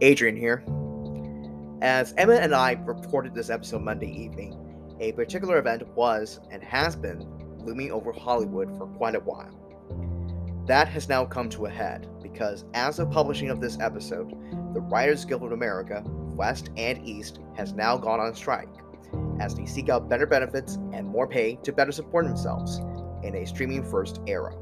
Adrian here. As Emma and I reported this episode Monday evening, a particular event was and has been looming over Hollywood for quite a while. That has now come to a head because, as of publishing of this episode, the Writers Guild of America, West and East, has now gone on strike as they seek out better benefits and more pay to better support themselves in a streaming first era.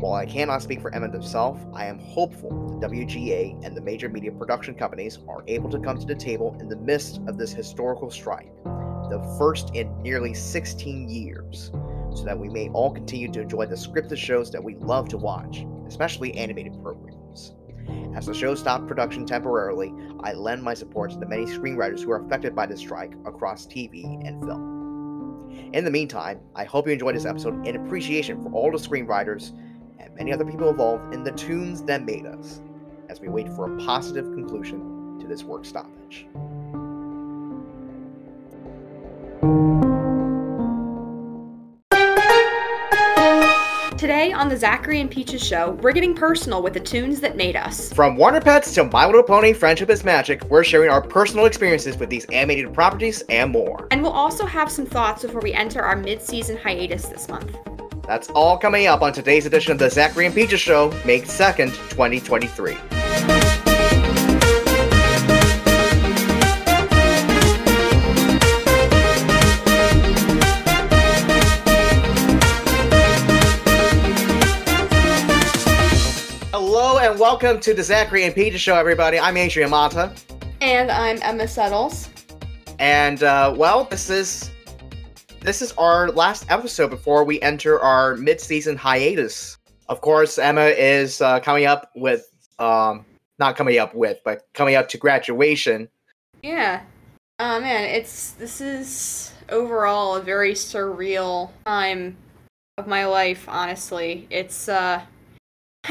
While I cannot speak for Emmett himself, I am hopeful the WGA and the major media production companies are able to come to the table in the midst of this historical strike, the first in nearly 16 years, so that we may all continue to enjoy the scripted shows that we love to watch, especially animated programs. As the show stopped production temporarily, I lend my support to the many screenwriters who are affected by this strike across TV and film. In the meantime, I hope you enjoyed this episode in appreciation for all the screenwriters and many other people involved in the Toons that made us, as we wait for a positive conclusion to this work stoppage. Today on the Sachairi and Peaches show, we're getting personal with the tunes that made us. From Wonder Pets to My Little Pony Friendship is Magic, we're sharing our personal experiences with these animated properties and more. And we'll also have some thoughts before we enter our mid season hiatus this month. That's all coming up on today's edition of the Sachairi and Peaches Show, May 2nd, 2023. Hello and welcome to the Sachairi and Peaches Show, everybody. I'm Adrian Mata. And I'm Emma Settles. And uh, well, this is this is our last episode before we enter our mid-season hiatus. Of course, Emma is uh, coming up with um, not coming up with, but coming up to graduation. Yeah. Oh man, it's this is overall a very surreal time of my life, honestly. It's uh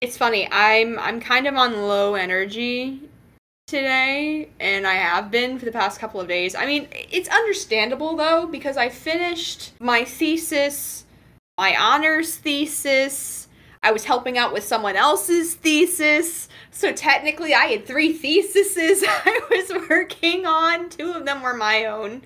it's funny. I'm I'm kind of on low energy today and I have been for the past couple of days. I mean, it's understandable though because I finished my thesis, my honors thesis. I was helping out with someone else's thesis. So technically I had three theses I was working on. Two of them were my own.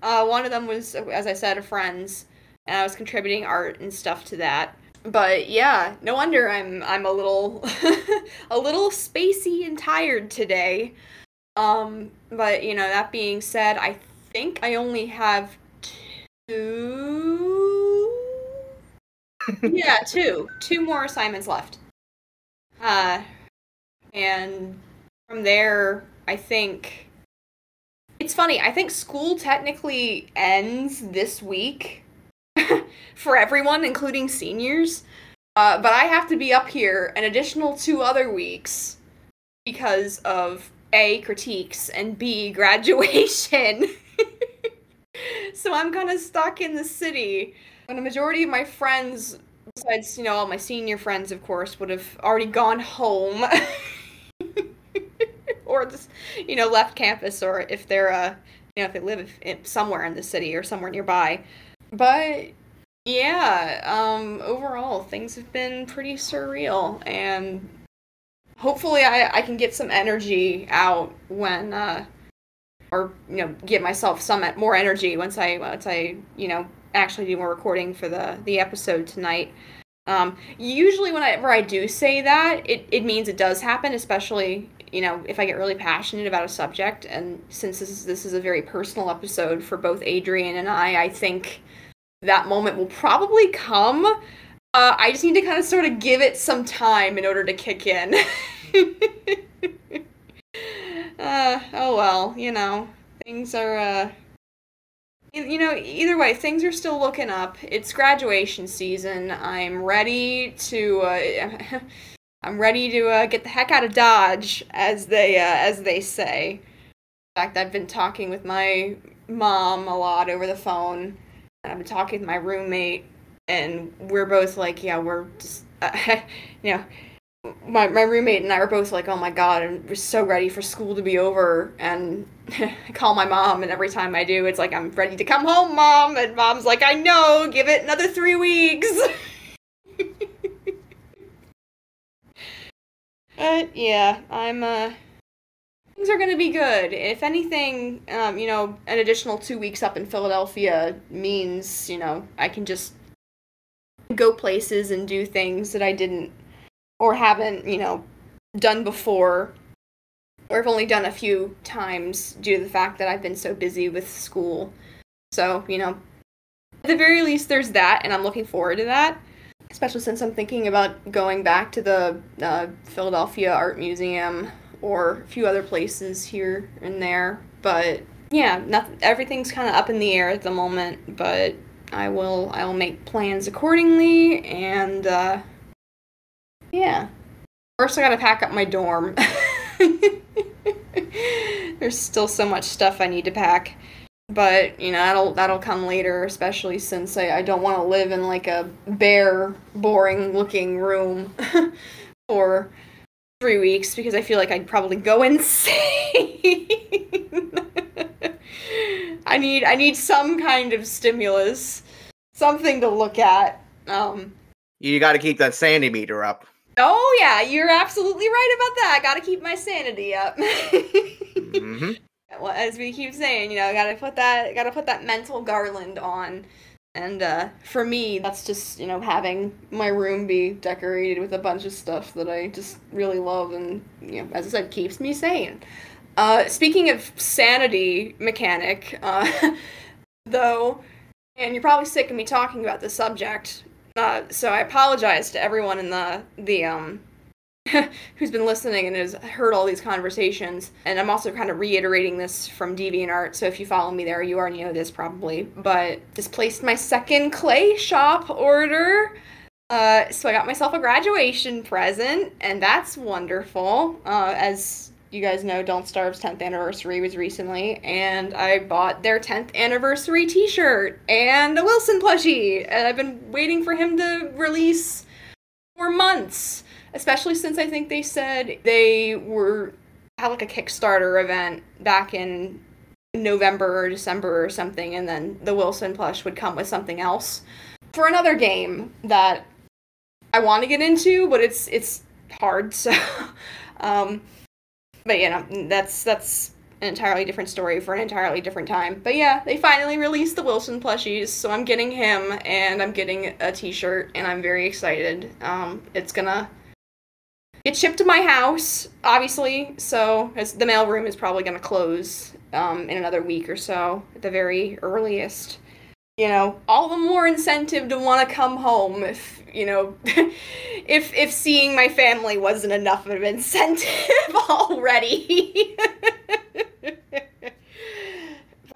Uh, one of them was as I said a friend's and I was contributing art and stuff to that but yeah, no wonder I'm I'm a little a little spacey and tired today. Um, but you know, that being said, I think I only have two Yeah, two. Two more assignments left. Uh and from there, I think it's funny. I think school technically ends this week for everyone, including seniors. Uh, but I have to be up here an additional two other weeks because of A, critiques, and B, graduation. so I'm kind of stuck in the city. When a majority of my friends, besides, you know, all my senior friends, of course, would have already gone home. or just, you know, left campus, or if they're, uh, you know, if they live somewhere in the city or somewhere nearby. But yeah, um, overall, things have been pretty surreal, and hopefully, I, I can get some energy out when, uh, or you know, get myself some more energy once I once I you know actually do more recording for the the episode tonight. Um, usually, whenever I do say that, it it means it does happen, especially you know if I get really passionate about a subject, and since this is this is a very personal episode for both Adrian and I, I think that moment will probably come. Uh, I just need to kind of sort of give it some time in order to kick in. uh, oh well, you know, things are, uh, you know, either way, things are still looking up. It's graduation season. I'm ready to, uh, I'm ready to uh, get the heck out of Dodge, as they, uh, as they say. In fact, I've been talking with my mom a lot over the phone I've been talking to my roommate, and we're both like, yeah, we're just, uh, you know, my, my roommate and I were both like, oh my god, I'm so ready for school to be over. And I call my mom, and every time I do, it's like, I'm ready to come home, mom. And mom's like, I know, give it another three weeks. But yeah, I'm uh things are gonna be good. If anything, um, you know, an additional two weeks up in Philadelphia means, you know, I can just go places and do things that I didn't or haven't, you know, done before. Or I've only done a few times due to the fact that I've been so busy with school. So, you know, at the very least, there's that, and I'm looking forward to that. Especially since I'm thinking about going back to the uh, Philadelphia Art Museum or a few other places here and there. But yeah, nothing, everything's kind of up in the air at the moment. But I will I will make plans accordingly, and uh, yeah. First, I gotta pack up my dorm. There's still so much stuff I need to pack. But, you know, that'll that'll come later, especially since I, I don't want to live in like a bare, boring looking room for three weeks because I feel like I'd probably go insane. I need I need some kind of stimulus, something to look at. Um, you got to keep that sanity meter up. Oh yeah, you're absolutely right about that. I got to keep my sanity up. mm-hmm. Well, as we keep saying, you know, got to put that got to put that mental garland on. And uh, for me, that's just you know having my room be decorated with a bunch of stuff that I just really love, and you know, as I said, keeps me sane. Uh, speaking of sanity mechanic, uh, though, and you're probably sick of me talking about the subject, uh, so I apologize to everyone in the the um who's been listening and has heard all these conversations. And I'm also kind of reiterating this from DeviantArt, so if you follow me there, you already know this probably. But just placed my second Klei shop order. Uh, so I got myself a graduation present, and that's wonderful. Uh, as you guys know, Don't Starve's 10th anniversary was recently, and I bought their 10th anniversary t shirt and a Wilson plushie, and I've been waiting for him to release for months, especially since I think they said they were had like a Kickstarter event back in November or December or something, and then the Wilson plush would come with something else for another game that I want to get into, but it's it's hard. So, um, but you know, that's that's an entirely different story for an entirely different time. But yeah, they finally released the Wilson plushies, so I'm getting him and I'm getting a t-shirt and I'm very excited. Um, it's gonna get shipped to my house, obviously, so the mail room is probably gonna close um, in another week or so at the very earliest. You know, all the more incentive to want to come home if you know, if if seeing my family wasn't enough of an incentive already.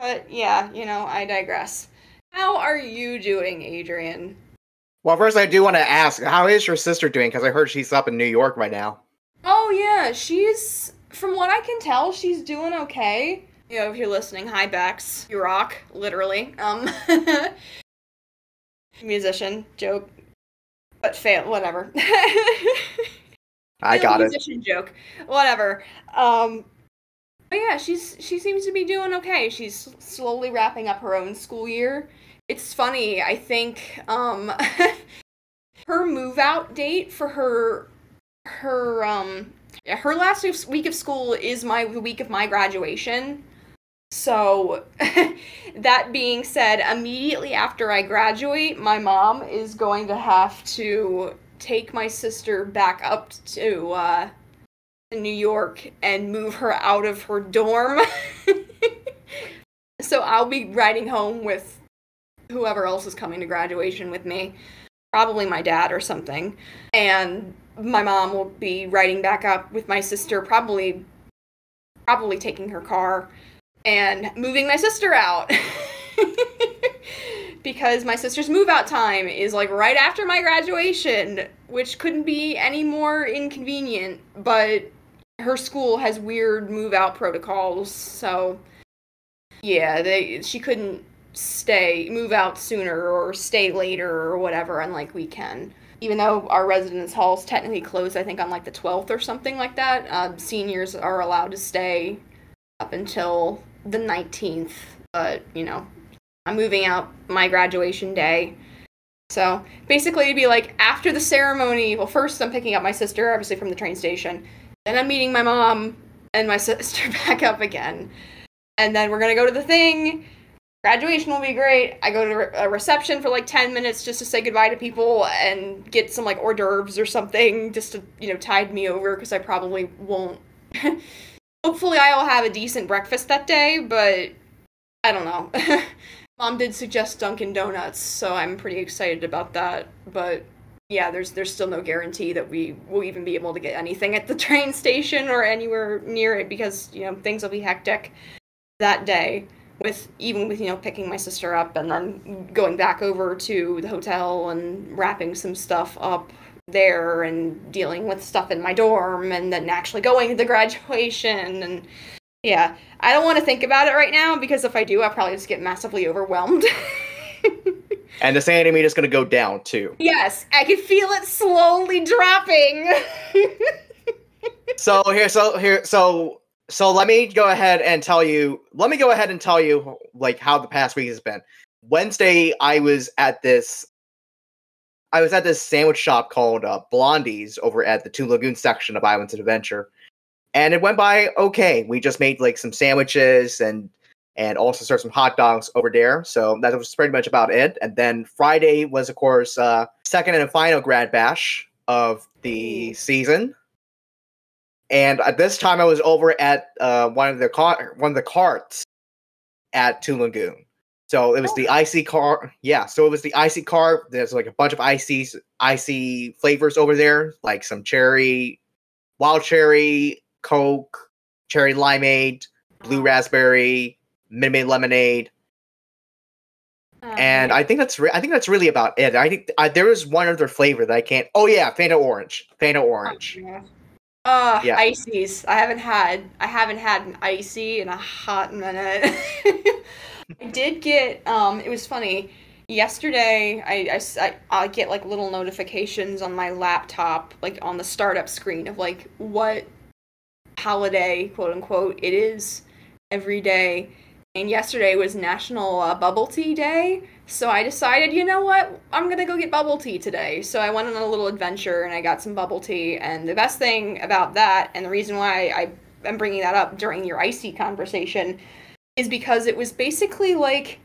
but yeah, you know, I digress. How are you doing, Adrian? Well, first I do want to ask, how is your sister doing? Because I heard she's up in New York right now. Oh yeah, she's from what I can tell, she's doing okay. You know, if you're listening, hi Bex, you rock, literally. Um, musician joke but fail. Whatever. I got it. Musician joke. Whatever. Um, but yeah, she's she seems to be doing okay. She's slowly wrapping up her own school year. It's funny. I think um, her move out date for her her um her last week of school is my the week of my graduation. So, that being said, immediately after I graduate, my mom is going to have to take my sister back up to uh, New York and move her out of her dorm. so, I'll be riding home with whoever else is coming to graduation with me, probably my dad or something. And my mom will be riding back up with my sister, probably probably taking her car and moving my sister out. because my sister's move out time is like right after my graduation, which couldn't be any more inconvenient, but her school has weird move out protocols, so yeah, they she couldn't stay move out sooner or stay later or whatever unlike we can even though our residence halls technically close i think on like the 12th or something like that uh, seniors are allowed to stay up until the 19th, but you know, I'm moving out my graduation day. So basically, it'd be like after the ceremony. Well, first I'm picking up my sister, obviously from the train station. and I'm meeting my mom and my sister back up again. And then we're gonna go to the thing. Graduation will be great. I go to a uh, reception for like 10 minutes just to say goodbye to people and get some like hors d'oeuvres or something just to, you know, tide me over because I probably won't. Hopefully, I'll have a decent breakfast that day, but I don't know. Mom did suggest Dunkin' Donuts, so I'm pretty excited about that. But yeah, there's there's still no guarantee that we will even be able to get anything at the train station or anywhere near it because you know things will be hectic that day with even with you know picking my sister up and then going back over to the hotel and wrapping some stuff up there and dealing with stuff in my dorm and then actually going to the graduation and yeah. I don't want to think about it right now because if i do i'll probably just get massively overwhelmed. And the sanity meter is going to go down too. Yes i can feel it slowly dropping. So here so here so so let me go ahead and tell you let me go ahead and tell you like how the past week has been. Wednesday i was at this i was at this sandwich shop called uh, blondie's over at the Toon Lagoon section of islands of adventure. And it went by okay. We just made like some sandwiches and and also served some hot dogs over there. So that was pretty much about it. And then friday was of course uh second and final grad bash of the season and at this time I was over at uh, one of the car- one of the carts at Toon Lagoon. So it was the icy car. Yeah, so it was the icy car. There's like a bunch of icy icy flavors over there, like some cherry, wild cherry, Coke, cherry limeade, blue raspberry, minute lemonade. and I think that's re- I think that's really about it. I think I, there is one other flavor that I can't. Oh yeah, Fanta orange. Fanta orange. Oh, yeah. Uh, yeah. ices. I haven't had I haven't had an icy in a hot minute. I did get um. It was funny. Yesterday, I, I, I get like little notifications on my laptop, like on the startup screen of like what holiday, quote unquote, it is every day. And yesterday was National uh, Bubble Tea Day, so I decided, you know what? I'm gonna go get bubble tea today. So I went on a little adventure and I got some bubble tea. And the best thing about that, and the reason why I am bringing that up during your icy conversation, is because it was basically like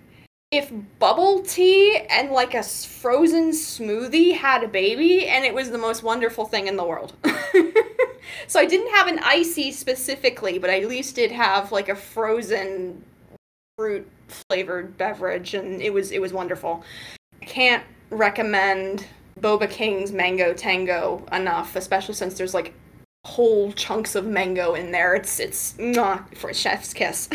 if bubble tea and like a frozen smoothie had a baby, and it was the most wonderful thing in the world. so I didn't have an icy specifically, but I at least did have like a frozen fruit flavored beverage and it was it was wonderful. I can't recommend Boba King's Mango Tango enough, especially since there's like whole chunks of mango in there. It's it's mwah, for chef's kiss.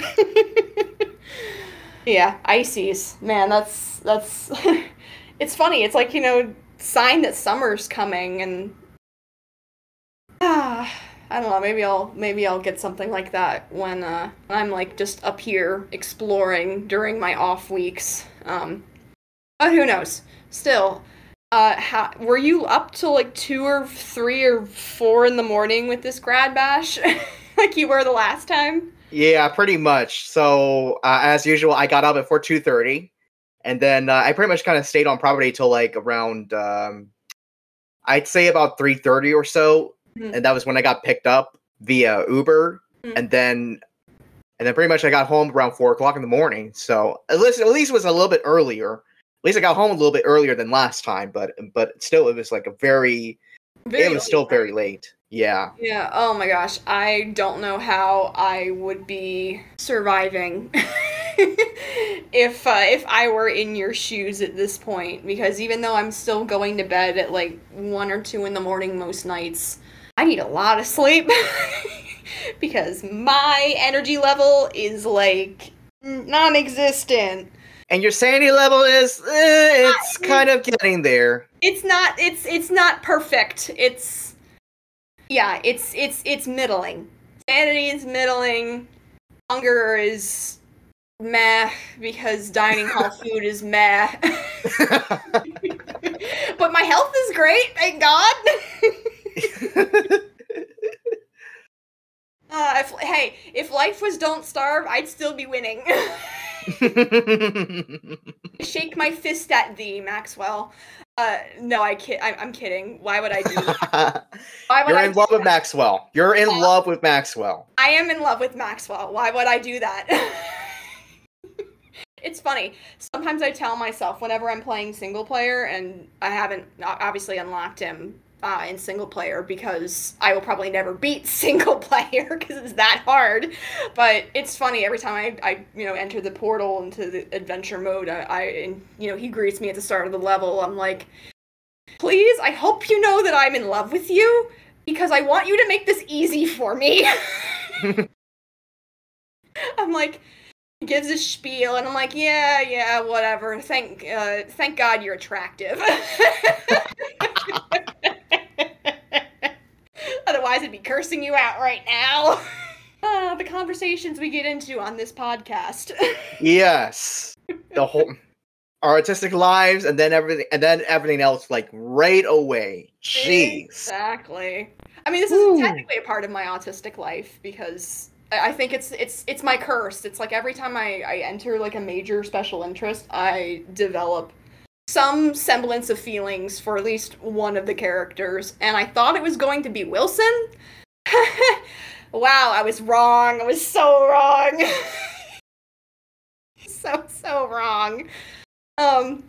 yeah, ices. Man, that's that's it's funny. It's like, you know, sign that summer's coming and I don't know. Maybe I'll maybe I'll get something like that when uh, I'm like just up here exploring during my off weeks. Um, but who knows? Still, uh, how, were you up till like two or three or four in the morning with this grad bash, like you were the last time? Yeah, pretty much. So uh, as usual, I got up before two thirty, and then uh, I pretty much kind of stayed on property till like around, um, I'd say about three thirty or so mm-hmm. and that was when I got picked up via Uber, mm-hmm. and then and then pretty much I got home around four o'clock in the morning. So at least at least it was a little bit earlier. At least I got home a little bit earlier than last time, but but still it was like a very, very it was still very late. Yeah. Yeah. Oh my gosh. I don't know how I would be surviving if uh, if I were in your shoes at this point because even though I'm still going to bed at like 1 or 2 in the morning most nights, I need a lot of sleep because my energy level is like non existent. And your sanity level is eh, it's kind of getting there. It's not it's it's not perfect. It's yeah, it's it's it's middling. Sanity is middling. Hunger is meh because dining hall food is meh. but my health is great, thank God. uh, if, hey, if life was Don't Starve, I'd still be winning. Shake my fist at thee, Maxwell. Uh, no, I kid. I- I'm kidding. Why would I do that? Why would You're I in love with? Maxwell. You're in love with Maxwell. I am in love with Maxwell. Why would I do that? it's funny. Sometimes I tell myself whenever I'm playing single player, and I haven't obviously unlocked him uh, in single player because I will probably never beat single player because it's that hard. But it's funny every time I, I you know enter the portal into the adventure mode. I, I and you know he greets me at the start of the level. I'm like, please, I hope you know that I'm in love with you because I want you to make this easy for me. I'm like, he gives a spiel, and I'm like, yeah, yeah, whatever. Thank, uh, thank God you're attractive. Otherwise, I'd be cursing you out right now. Uh, the conversations we get into on this podcast. Yes. The whole our artistic lives and then everything and then everything else like right away. Jeez. Exactly. I mean, this is technically a part of my autistic life because I I think it's it's it's my curse. It's like every time I, I enter like a major special interest, I develop some semblance of feelings for at least one of the characters, and I thought it was going to be Wilson. wow, I was wrong. I was so wrong. so so wrong. Um,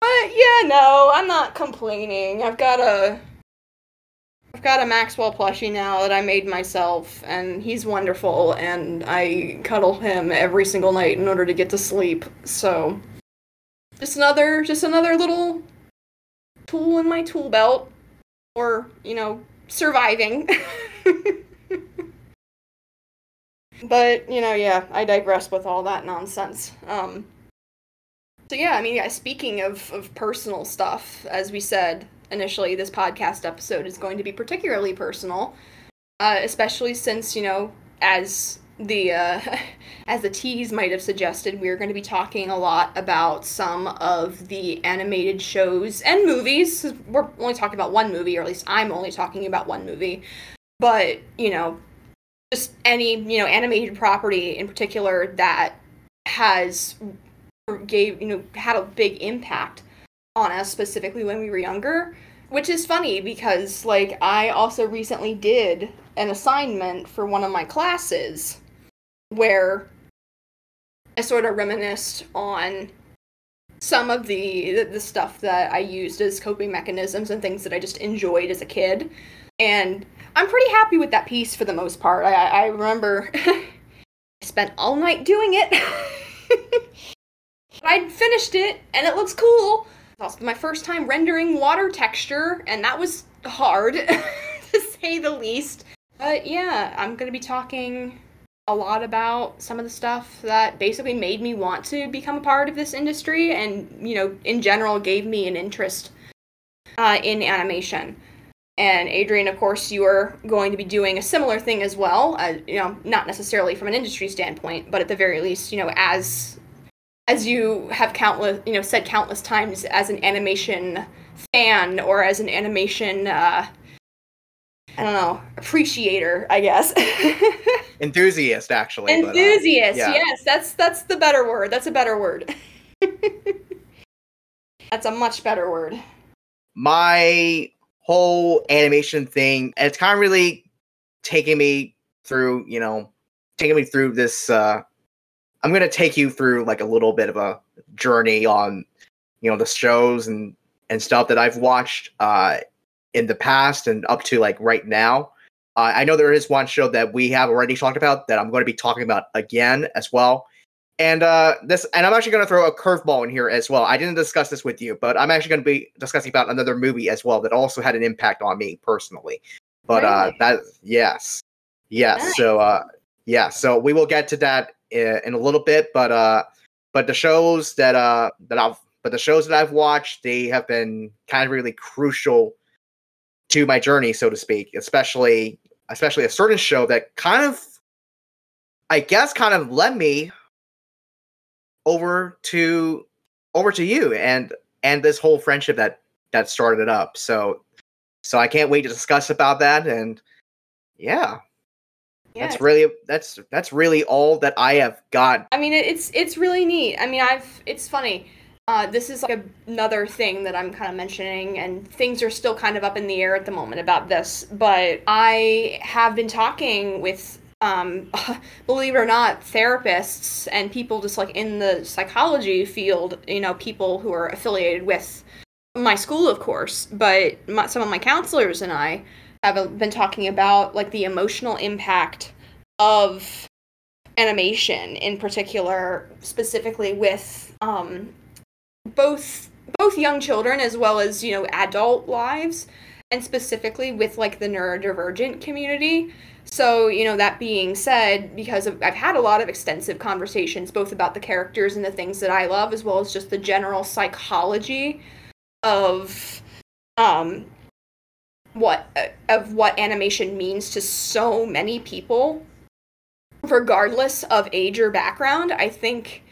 but yeah, no, I'm not complaining. I've got a I've got a Maxwell plushie now that I made myself, and he's wonderful, and I cuddle him every single night in order to get to sleep. So, just another, just another little tool in my tool belt, or you know, surviving. but you know, yeah, I digress with all that nonsense. Um, so yeah, I mean, yeah, speaking of of personal stuff, as we said, initially, this podcast episode is going to be particularly personal, uh, especially since you know, as the uh, as the tease might have suggested, we are going to be talking a lot about some of the animated shows and movies. We're only talking about one movie, or at least I'm only talking about one movie. But you know, just any you know animated property in particular that has gave you know had a big impact on us specifically when we were younger which is funny because like i also recently did an assignment for one of my classes where i sort of reminisced on some of the the- stuff that i used as coping mechanisms and things that i just enjoyed as a kid and i'm pretty happy with that piece for the most part i, I remember i spent all night doing it I finished it and it looks cool. Also my first time rendering water texture, and that was hard, to say the least. But yeah, I'm gonna be talking a lot about some of the stuff that basically made me want to become a part of this industry and, you know, in general gave me an interest uh, in animation. And Adrian, of course, you are going to be doing a similar thing as well. Uh, you know, not necessarily from an industry standpoint, but at the very least, you know, as as you have countless, you know, said countless times, as an animation fan or as an animation, uh, I don't know, appreciator, I guess. Enthusiast actually. but, uh, Enthusiast, yeah. yes, that's that's the better word. That's a better word. that's a much better word. my whole animation thing it's kind of really taking me through you know taking me through this uh i'm gonna take you through like a little bit of a journey on you know the shows and and stuff that i've watched uh in the past and up to like right now uh, i know there is one show that we have already talked about that i'm going to be talking about again as well and uh, this, and I'm actually going to throw a curveball in here as well. I didn't discuss this with you, but I'm actually going to be discussing about another movie as well that also had an impact on me personally. But uh, that, yes, yes. Nice. So, uh, yeah. So we will get to that in, in a little bit. But uh, but the shows that uh that I've but the shows that I've watched, they have been kind of really crucial to my journey, so to speak. Especially especially a certain show that kind of, I guess, kind of led me over to over to you and and this whole friendship that that started it up so so i can't wait to discuss about that and yeah Yeah, that's really that's that's really all that I have got. I mean, it's it's really neat. I mean, I've it's funny. Uh, this is like another thing that I'm kind of mentioning, and things are still kind of up in the air at the moment about this. But I have been talking with, um, believe it or not, therapists and people just like in the psychology field. You know, people who are affiliated with my school, of course, but my, some of my counselors and I have uh, been talking about like the emotional impact of animation in particular specifically with um, both both young children as well as you know adult lives and specifically with like the neurodivergent community. So you know that being said because of, i've had a lot of extensive conversations both about the characters and the things that i love as well as just the general psychology of um what uh, of what animation means to so many people. Regardless of age or background i think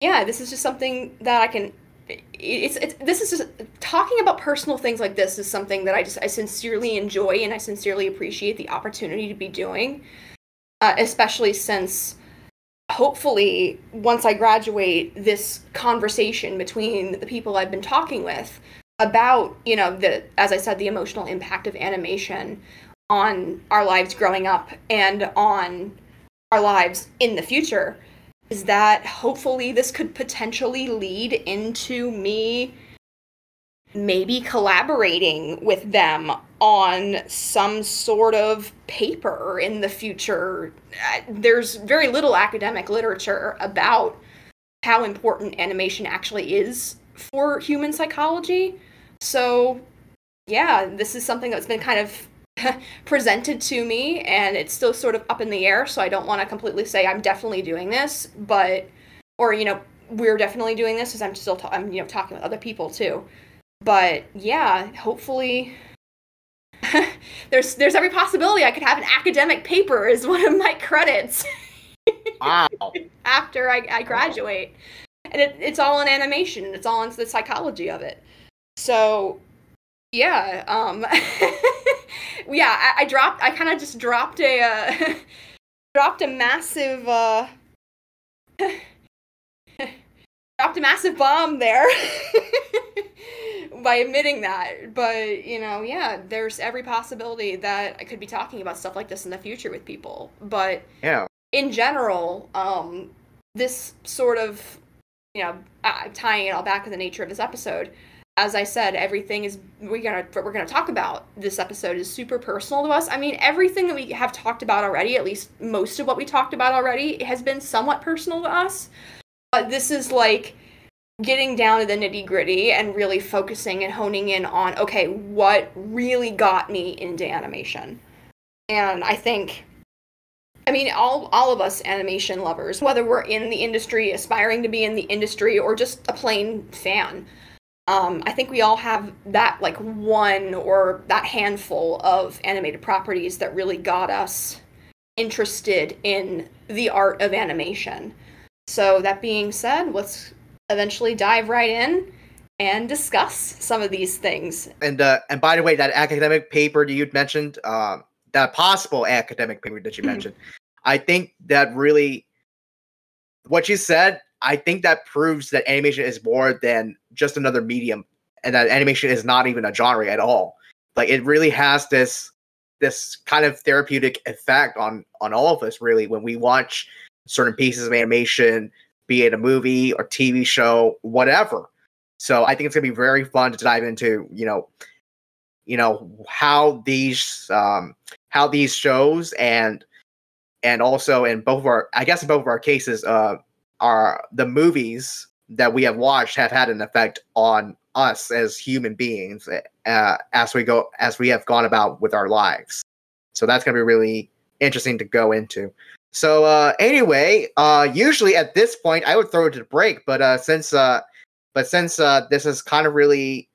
yeah this is just something that i can it's, it's this is just talking about personal things like this is something that i just i sincerely enjoy and i sincerely appreciate the opportunity to be doing uh, especially since hopefully once i graduate this conversation between the people i've been talking with about you know the as i said the emotional impact of animation on our lives growing up and on our lives in the future is that hopefully this could potentially lead into me maybe collaborating with them on some sort of paper in the future. Uh, There's very little academic literature about how important animation actually is for human psychology. So, yeah, this is something that's been kind of presented to me and it's still sort of up in the air so i don't want to completely say i'm definitely doing this but or you know we're definitely doing this because i'm still ta- i'm you know talking with other people too. But yeah hopefully there's there's every possibility i could have an academic paper as one of my credits. Wow. after i, I graduate. And it, it's all in animation. And it's all into the psychology of it. So yeah um yeah i, I dropped i kind of just dropped a uh, dropped a massive uh dropped a massive bomb there by admitting that but you know yeah there's every possibility that i could be talking about stuff like this in the future with people but Yeah. in general, um, this sort of, you know, uh, tying it all back to the nature of this episode. As I said, everything is we're gonna we're gonna talk about this episode is super personal to us. I mean, everything that we have talked about already, at least most of what we talked about already, has been somewhat personal to us. But this is like getting down to the nitty gritty and really focusing and honing in on okay, what really got me into animation. And I think I mean, all all of us animation lovers, whether we're in the industry, aspiring to be in the industry, or just a plain fan, um, I think we all have that like one or that handful of animated properties that really got us interested in the art of animation. So that being said, let's eventually dive right in and discuss some of these things. And uh, and by the way, that academic paper that you mentioned, um, that possible academic paper that you Mhm. mentioned, I think that really, what you said, I think that proves that animation is more than just another medium, and that animation is not even a genre at all. Like it really has this this kind of therapeutic effect on on all of us really when we watch certain pieces of animation, be it a movie or TV show, whatever. So I think it's gonna be very fun to dive into, you know, you know how these um, how these shows and and also in both of our I guess in both of our cases, uh, are the movies that we have watched have had an effect on us as human beings uh, as we go as we have gone about with our lives. So that's gonna be really interesting to go into. So uh, anyway, uh, usually at this point I would throw it to the break, but uh, since uh, but since uh, this is kind of really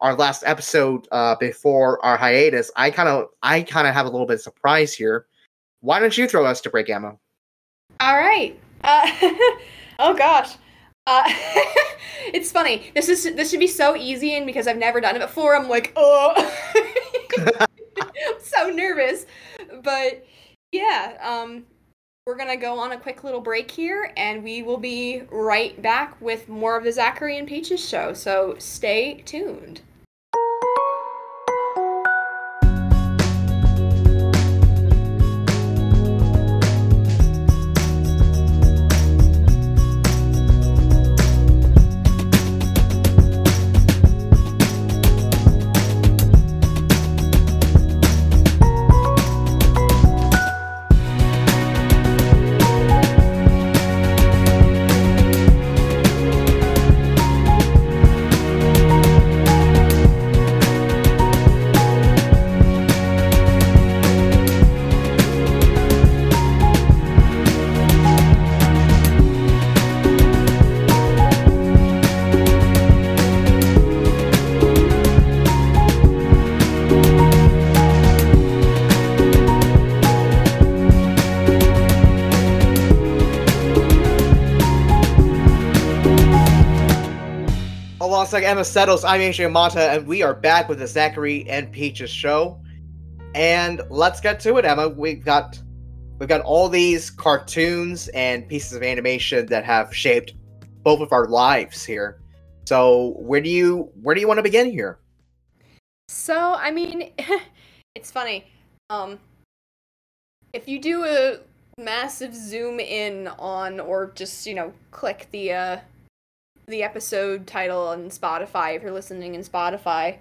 our last episode uh, before our hiatus, I kind of I kind of have a little bit of surprise here. Why don't you throw us to break, Emma? All right. Uh, oh gosh. Uh, it's funny. This is this should be so easy, and because I've never done it before, I'm like, oh, I'm so nervous. But yeah, um, we're gonna go on a quick little break here, and we will be right back with more of the Sachairi and Peaches show. So stay tuned. Like Emma settles, I'm Adrian Mata, and we are back with the Sachairi and Peaches show. And let's get to it, Emma. We've got we've got all these cartoons and pieces of animation that have shaped both of our lives here. So where do you where do you want to begin here? So I mean, it's funny. Um, if you do a massive zoom in on, or just you know click the uh, the episode title on Spotify if you're listening in Spotify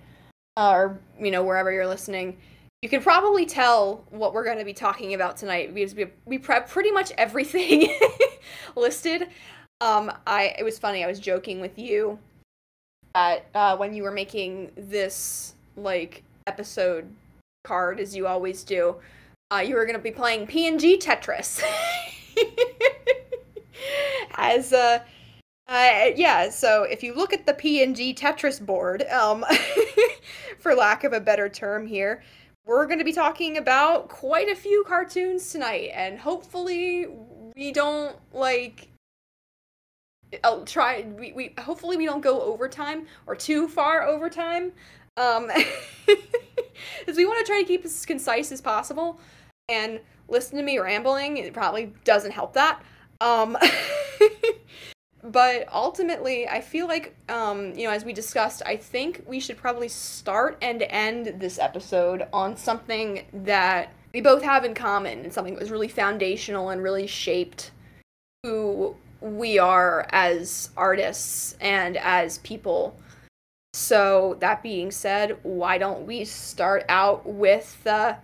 uh, or you know wherever you're listening. You can probably tell what we're going to be talking about tonight because we we prep pretty much everything listed. Um, I it was funny. I was joking with you that uh, when you were making this like episode card, as you always do, uh, you were going to be playing PNG Tetris as uh, uh, yeah, so if you look at the PNG Tetris board, um, for lack of a better term here, we're going to be talking about quite a few cartoons tonight, and hopefully we don't like. I'll try. We, we hopefully we don't go overtime or too far overtime, um, because we want to try to keep as concise as possible. And listen to me rambling; it probably doesn't help that. Um, but ultimately i feel like um, you know as we discussed i think we should probably start and end this episode on something that we both have in common and something that was really foundational and really shaped who we are as artists and as people. So that being said why don't we start out with uh,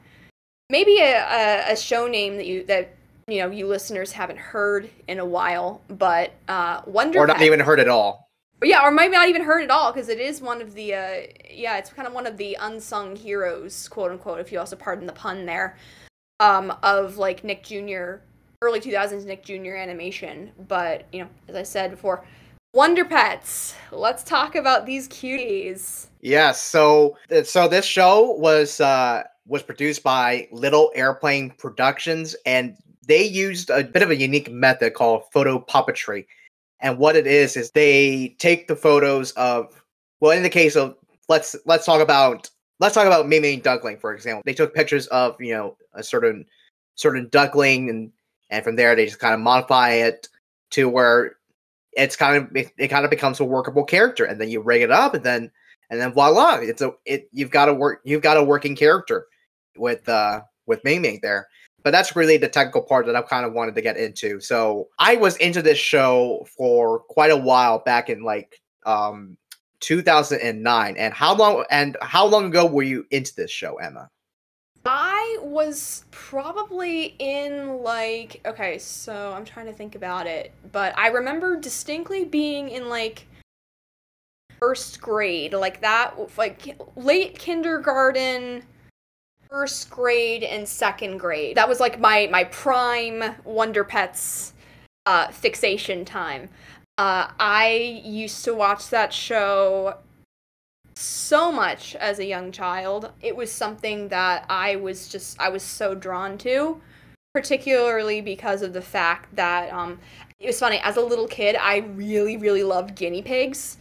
maybe a, a, a show name that you that you know you listeners haven't heard in a while, but uh, Wonder or not even heard at all. Yeah, or maybe not even heard at all because it is one of the uh, yeah, it's kind of one of the unsung heroes, quote unquote, if you also pardon the pun there, um, of like Nick Jr. early two thousands Nick Jr. animation. But you know, as I said before, Wonder Pets. Let's talk about these cuties. Yes, so so this show was uh was produced by Little Airplane Productions, and they used a bit of a unique method called photo puppetry. And what it is is they take the photos of well, in the case of let's let's talk about let's talk about Ming Duckling, for example. They took pictures of, you know, a certain certain duckling and and from there they just kind of modify it to where it's kind of it, it kind of becomes a workable character and then you rig it up and then and then voila it's a it you've got a work you've got a working character with uh with Ming Ming there but that's really the technical part that I kind of wanted to get into. So I was into this show for quite a while back in like um 2009. And how long and how long ago were you into this show, Emma? I was probably in like okay, so I'm trying to think about it, but I remember distinctly being in like first grade, like that like late kindergarten first grade and second grade. That was like my my prime Wonder Pets uh, fixation time. Uh, I used to watch that show so much as a young child. It was something that I was just I was so drawn to, particularly because of the fact that um, it was funny as a little kid. I really really loved guinea pigs.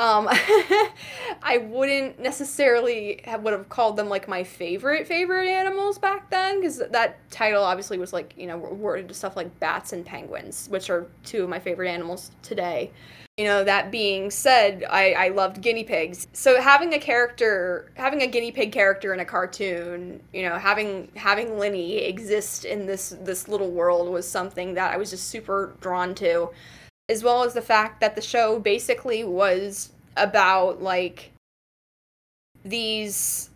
Um, I wouldn't necessarily have would have called them like my favorite favorite animals back then because that title obviously was like you know worded to stuff like bats and penguins, which are two of my favorite animals today. You know, that being said, I, I loved guinea pigs. So having a character, having a guinea pig character in a cartoon, you know, having having Linny exist in this this little world was something that I was just super drawn to as well as the fact that the show basically was about like these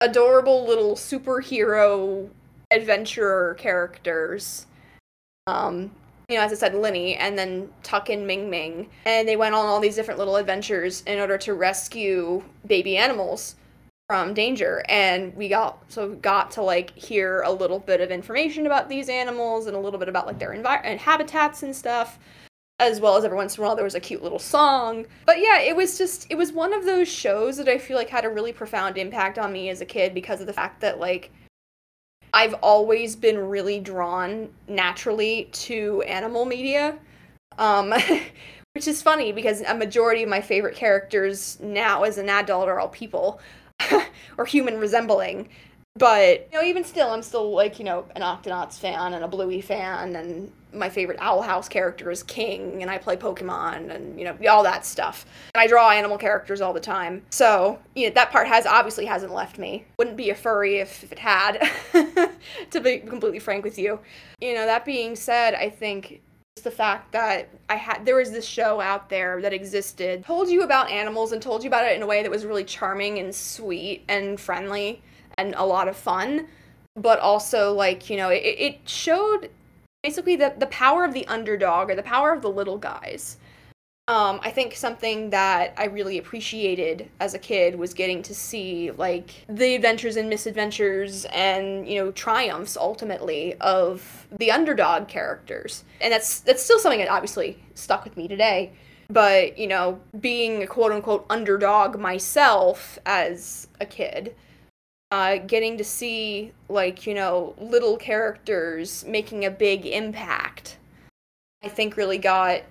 adorable little superhero adventurer characters. Um, you know, as I said, Linny and then Tuck and Ming Ming. And they went on all these different little adventures in order to rescue baby animals from danger. And we got so got to like hear a little bit of information about these animals and a little bit about like their environment and habitats and stuff as well as every once in a while there was a cute little song. But yeah, it was just it was one of those shows that I feel like had a really profound impact on me as a kid because of the fact that like I've always been really drawn naturally to animal media. Um which is funny because a majority of my favorite characters now as an adult are all people or human resembling. But you know, even still, I'm still like you know an Octonauts fan and a Bluey fan, and my favorite Owl House character is King, and I play Pokemon, and you know all that stuff. And I draw animal characters all the time, so you know that part has obviously hasn't left me. Wouldn't be a furry if, if it had, to be completely frank with you. You know that being said, I think the fact that I had there was this show out there that existed, told you about animals and told you about it in a way that was really charming and sweet and friendly and a lot of fun but also like you know it, it showed basically the, the power of the underdog or the power of the little guys um, I think something that I really appreciated as a kid was getting to see like the adventures and misadventures and you know triumphs ultimately of the underdog characters, and that's that's still something that obviously stuck with me today. But you know, being a quote unquote underdog myself as a kid, uh, getting to see like you know little characters making a big impact i think really got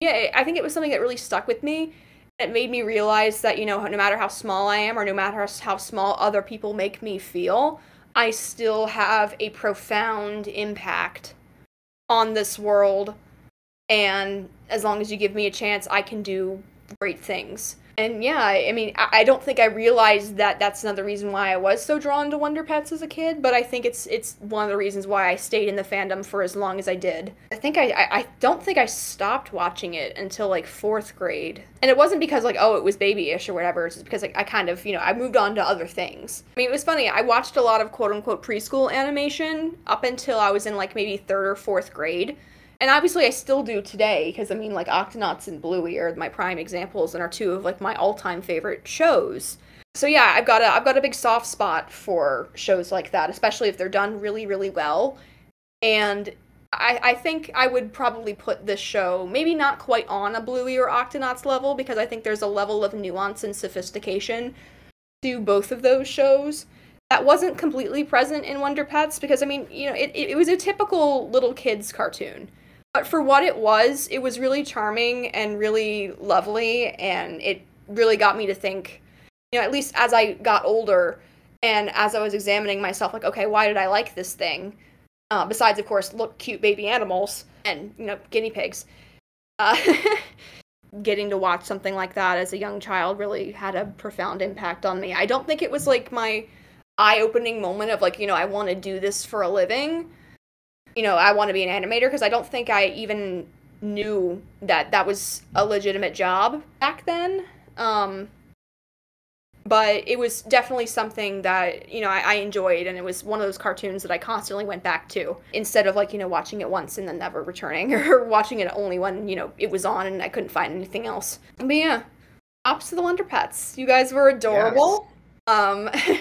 yeah i think it was something that really stuck with me. It made me realize that you know no matter how small i am or no matter how small other people make me feel i still have a profound impact on this world. And as long as you give me a chance i can do great things and yeah, I mean, I don't think I realized that that's another reason why I was so drawn to Wonder Pets as a kid, but I think it's it's one of the reasons why I stayed in the fandom for as long as I did. I think I I, I don't think I stopped watching it until like fourth grade, and it wasn't because like oh it was babyish or whatever. It's because like I kind of you know I moved on to other things. I mean, it was funny. I watched a lot of quote unquote preschool animation up until I was in like maybe third or fourth grade and obviously I still do today because I mean like Octonauts and Bluey are my prime examples and are two of like my all-time favorite shows. So yeah, I've got a I've got a big soft spot for shows like that, especially if they're done really really well. And I, I think I would probably put this show maybe not quite on a Bluey or Octonauts level because I think there's a level of nuance and sophistication to both of those shows that wasn't completely present in Wonder Pets because I mean, you know, it, it was a typical little kids cartoon but for what it was, it was really charming and really lovely, and it really got me to think, you know, at least as I got older and as I was examining myself, like, okay, why did I like this thing? Uh, besides, of course, look cute baby animals and, you know, guinea pigs. Uh, getting to watch something like that as a young child really had a profound impact on me. I don't think it was like my eye opening moment of, like, you know, I want to do this for a living you know, I want to be an animator because I don't think I even knew that that was a legitimate job back then. Um, but it was definitely something that you know I, I, enjoyed and it was one of those cartoons that i constantly went back to instead of like you know watching it once and then never returning or watching it only when you know it was on and i couldn't find anything else but yeah ops to the wonder pets you guys were adorable yes. um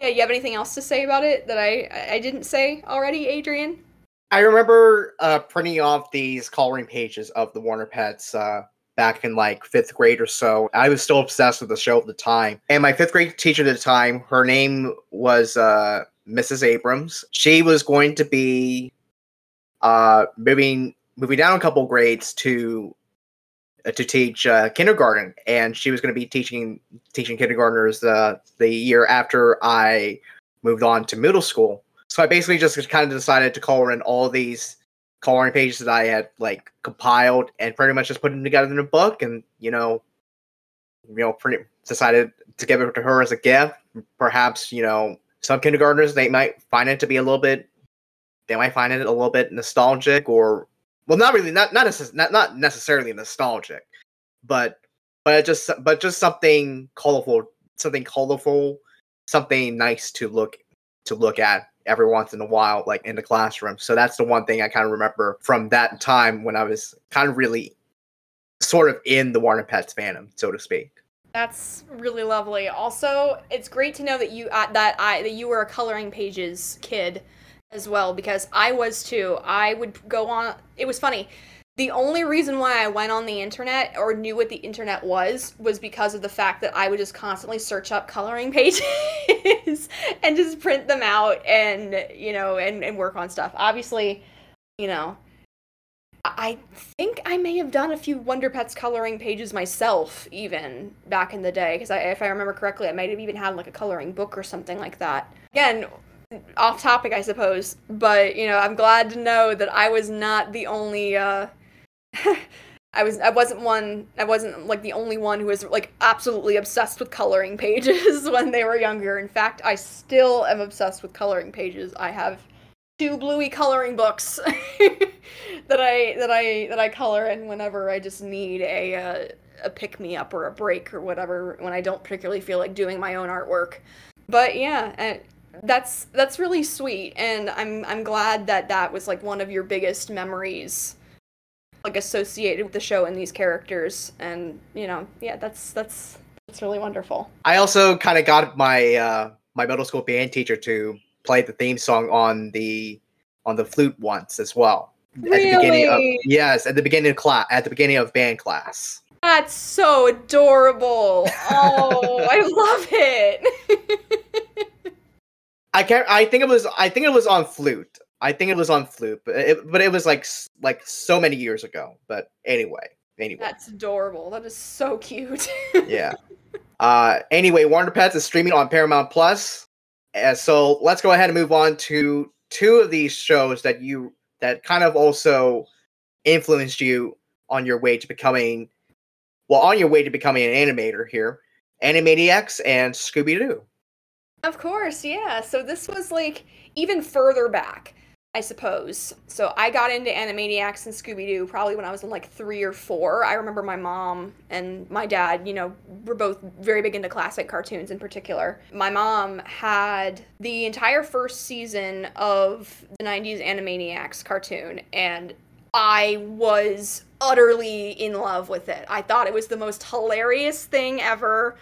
yeah you have anything else to say about it that i i didn't say already adrian I remember uh, printing off these coloring pages of the Wonder Pets uh, back in like fifth grade or so. I was still obsessed with the show at the time. And my fifth grade teacher at the time, her name was uh, Mrs. Abrams. She was going to be uh, moving moving down a couple grades to uh, to teach uh, kindergarten, and she was going to be teaching teaching kindergartners the the year after I moved on to middle school. So I basically just kind of decided to color in all these coloring pages that I had like compiled and pretty much just put them together in a book, and you know, you know, pretty decided to give it to her as a gift. Perhaps you know some kindergartners they might find it to be a little bit they might find it a little bit nostalgic or well not really not not necess- not, not necessarily nostalgic but but just but just something colorful something colorful something nice to look to look at every once in a while like in the classroom so that's the one thing i kind of remember from that time when i was kind of really sort of in the wonder pets fandom so to speak that's really lovely. Also, it's great to know that you uh, that I that you were a coloring pages kid as well because I was too. I would go on it was funny. The only reason why I went on the internet or knew what the internet was was because of the fact that I would just constantly search up coloring pages and just print them out and, you know, and, and work on stuff. Obviously, you know, I think I may have done a few Wonder Pets coloring pages myself, even back in the day, because if I remember correctly, I might have even had like a coloring book or something like that. Again, off topic, I suppose, but you know, I'm glad to know that I was not the only. Uh, I was I wasn't one I wasn't like the only one who was like absolutely obsessed with coloring pages when they were younger. In fact, I still am obsessed with coloring pages. I have two bluey coloring books that I that I that I color in whenever I just need a uh, a pick me up or a break or whatever when I don't particularly feel like doing my own artwork. But yeah, uh, that's that's really sweet, and I'm I'm glad that that was like one of your biggest memories, like associated with the show and these characters, and you know, yeah, that's that's that's really wonderful. I also kind of got my uh, my middle school band teacher to play the theme song on the on the flute once as well. Really? At the beginning of yes, at the beginning of class at the beginning of band class. That's so adorable. Oh, I love it. I can't. I think it was. I think it was on flute. I think it was on flute, but it, but it was like like so many years ago. But anyway, anyway. That's adorable. That is so cute. yeah. Uh. Anyway, Wonder Pets is streaming on Paramount Plus. Uh, so let's go ahead and move on to two of these shows that you that kind of also influenced you on your way to becoming well on your way to becoming an animator here animaniacs and scooby-doo of course yeah so this was like even further back I suppose. So I got into Animaniacs and Scooby Doo probably when I was in like three or four. I remember my mom and my dad, you know, were both very big into classic cartoons in particular. My mom had the entire first season of the 90s Animaniacs cartoon, and I was utterly in love with it. I thought it was the most hilarious thing ever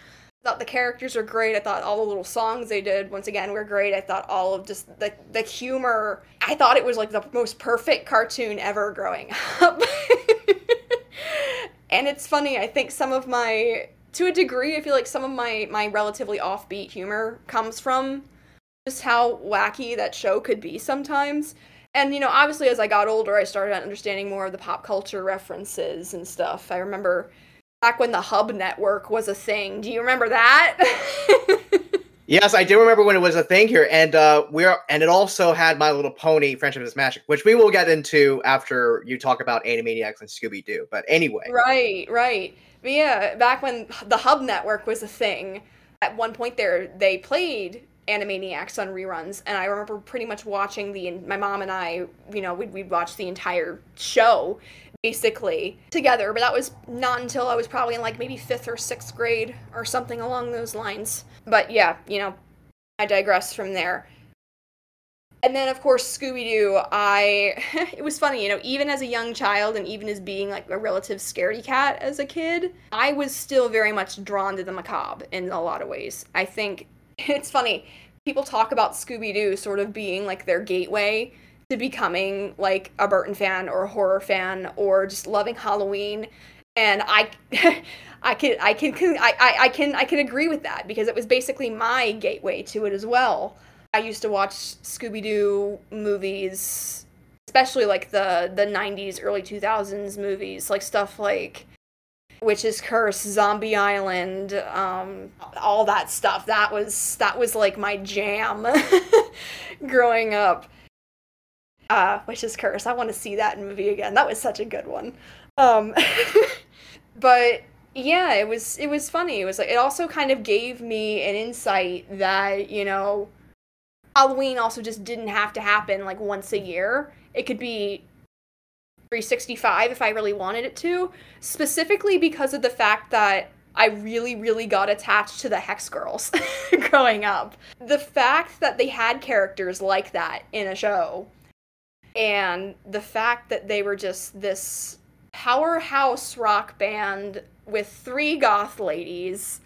thought the characters were great. I thought all the little songs they did once again were great. I thought all of just the the humor. I thought it was like the most perfect cartoon ever growing up. and it's funny. I think some of my to a degree, I feel like some of my my relatively offbeat humor comes from just how wacky that show could be sometimes. And you know, obviously as I got older, I started understanding more of the pop culture references and stuff. I remember back when the Hub Network was a thing. Do you remember that? yes, I do remember when it was a thing here, and uh, we're and it also had My Little Pony: Friendship is Magic, which we will get into after you talk about Animaniacs and Scooby Doo. But anyway, right, right. But yeah, back when the Hub Network was a thing, at one point there they played Animaniacs on reruns, and I remember pretty much watching the. My mom and I, you know, we'd, we'd watch the entire show basically together, but that was not until I was probably in like maybe fifth or sixth grade or something along those lines. But yeah, you know, I digress from there. And then of course Scooby Doo, I it was funny, you know, even as a young child and even as being like a relative scaredy cat as a kid, I was still very much drawn to the macabre in a lot of ways. I think it's funny, people talk about Scooby Doo sort of being like their gateway to becoming like a Burton fan or a horror fan or just loving Halloween. And I, I can, I can, I, I, can, I can agree with that because it was basically my gateway to it as well. I used to watch Scooby Doo movies, especially like the the '90s, early 2000s movies, like stuff like Witch's Curse, Zombie Island, um, all that stuff. That was that was like my jam growing up. Uh, Witch's Curse. I want to see that movie again. That was such a good one. Um, but yeah, it was it was funny. It was like it also kind of gave me an insight that you know, Halloween also just didn't have to happen like once a year. It could be 365 if I really wanted it to, specifically because of the fact that I really, really got attached to the Hex Girls growing up. The fact that they had characters like that in a show, and the fact that they were just this powerhouse rock band with three goth ladies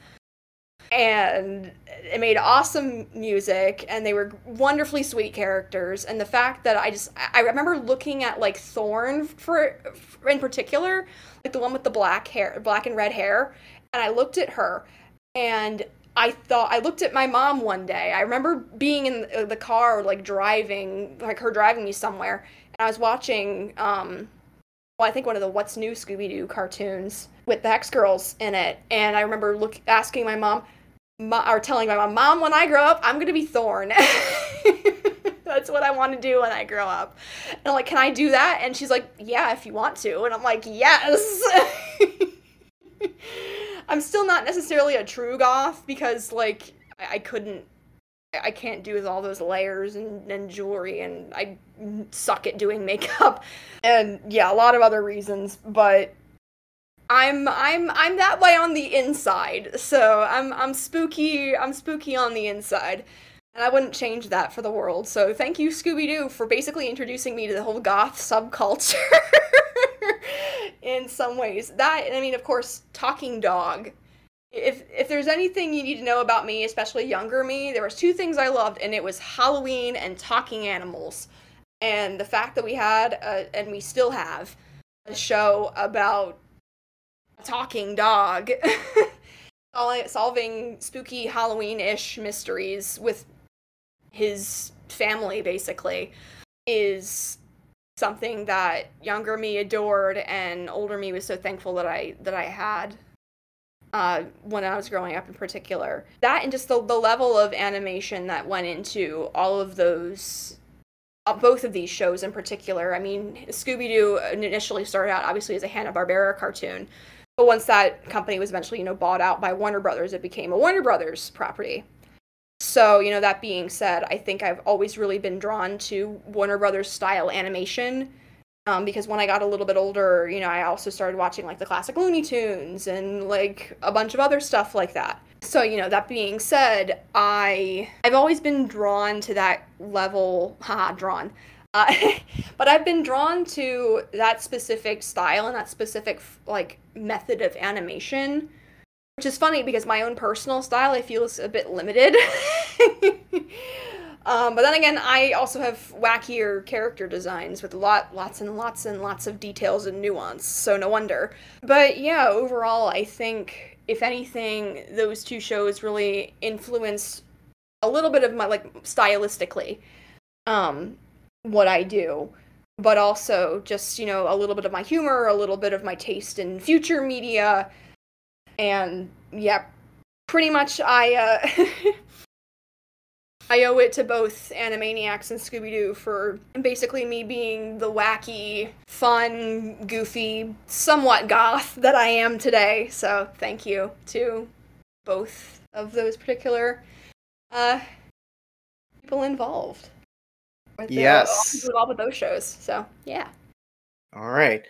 and it made awesome music and they were wonderfully sweet characters. And the fact that i just i remember looking at like thorn for, for in particular like the one with the black hair black and red hair and i looked at her and i thought i looked at my mom one day i remember being in the car like driving like her driving me somewhere and i was watching um well, I think one of the What's New Scooby Doo cartoons with the Hex Girls in it. And I remember look asking my mom, or telling my mom, Mom, when I grow up, I'm gonna be Thorn. That's what I want to do when I grow up. And I'm like, Can I do that? And she's like, Yeah, if you want to. And I'm like, Yes. I'm still not necessarily a true goth because, like, I, I couldn't I can't do with all those layers and, and jewelry, and I suck at doing makeup, and yeah, a lot of other reasons. But I'm I'm I'm that way on the inside. So I'm I'm spooky. I'm spooky on the inside. And I wouldn't change that for the world. So thank you, Scooby Doo, for basically introducing me to the whole goth subculture in some ways. That, I mean, of course, Talking Dog. If if there's anything you need to know about me, especially younger me, there was two things I loved, and it was Halloween and talking animals. And the fact that we had, a, and we still have, a show about a talking dog solving spooky Halloween-ish mysteries with his family basically is something that younger me adored and older me was so thankful that I that I had uh, when I was growing up in particular. That and just the, the level of animation that went into all of those uh, both of these shows in particular. I mean, Scooby Doo initially started out obviously as a Hanna Barbera cartoon, but once that company was eventually, you know, bought out by Warner Brothers, it became a Warner Brothers property. So, you know, that being said, I think I've always really been drawn to Warner Brothers style animation. Um, because when I got a little bit older, you know, I also started watching like the classic Looney Tunes and like a bunch of other stuff like that. So, you know, that being said, I I've always been drawn to that level, haha, drawn. Uh, but I've been drawn to that specific style and that specific like method of animation, which is funny because my own personal style I feel is a bit limited. um, but then again, I also have wackier character designs with lot, lots and lots and lots of details and nuance. So no wonder. But yeah, overall, I think if anything, those two shows really influenced a little bit of my like stylistically. Um, what I do, but also just, you know, a little bit of my humor, a little bit of my taste in future media. And yeah, pretty much I uh I owe it to both Animaniacs and Scooby Doo for basically me being the wacky, fun, goofy, somewhat goth that I am today. So thank you to both of those particular uh, people involved yes. All with those shows. So yeah. All right.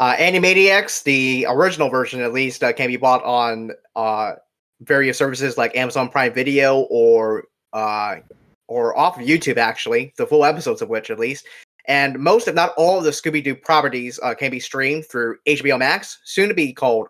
Uh, Animaniacs, the original version at least, uh, can be bought on uh, various services like Amazon Prime Video or uh, or off of YouTube. Actually, the full episodes of which, at least, and most, if not all, of the Scooby Doo properties uh, can be streamed through HBO Max, soon to be called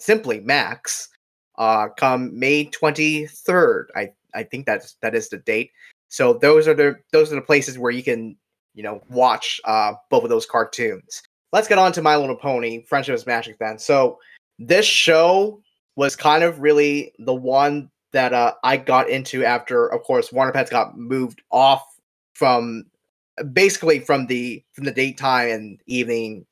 simply Max. Uh, come May twenty third, I I think that's that is the date. So those are the those are the places where you can you know watch uh, both of those cartoons. Let's get on to My Little Pony: Friendship is Magic then. So this show was kind of really the one that uh, I got into after, of course, Wonder Pets got moved off from basically from the from the daytime and evening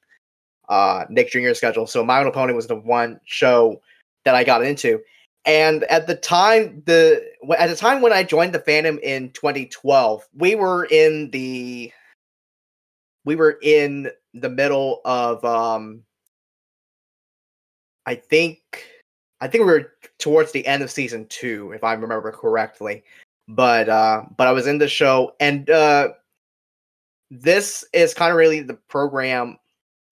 uh, Nick Jr. schedule. So My Little Pony was the one show that I got into. And at the time, the at the time when I joined the fandom in 2012, we were in the we were in the middle of um I think I think we were towards the end of season two, if I remember correctly. But uh but I was in the show and uh this is kind of really the program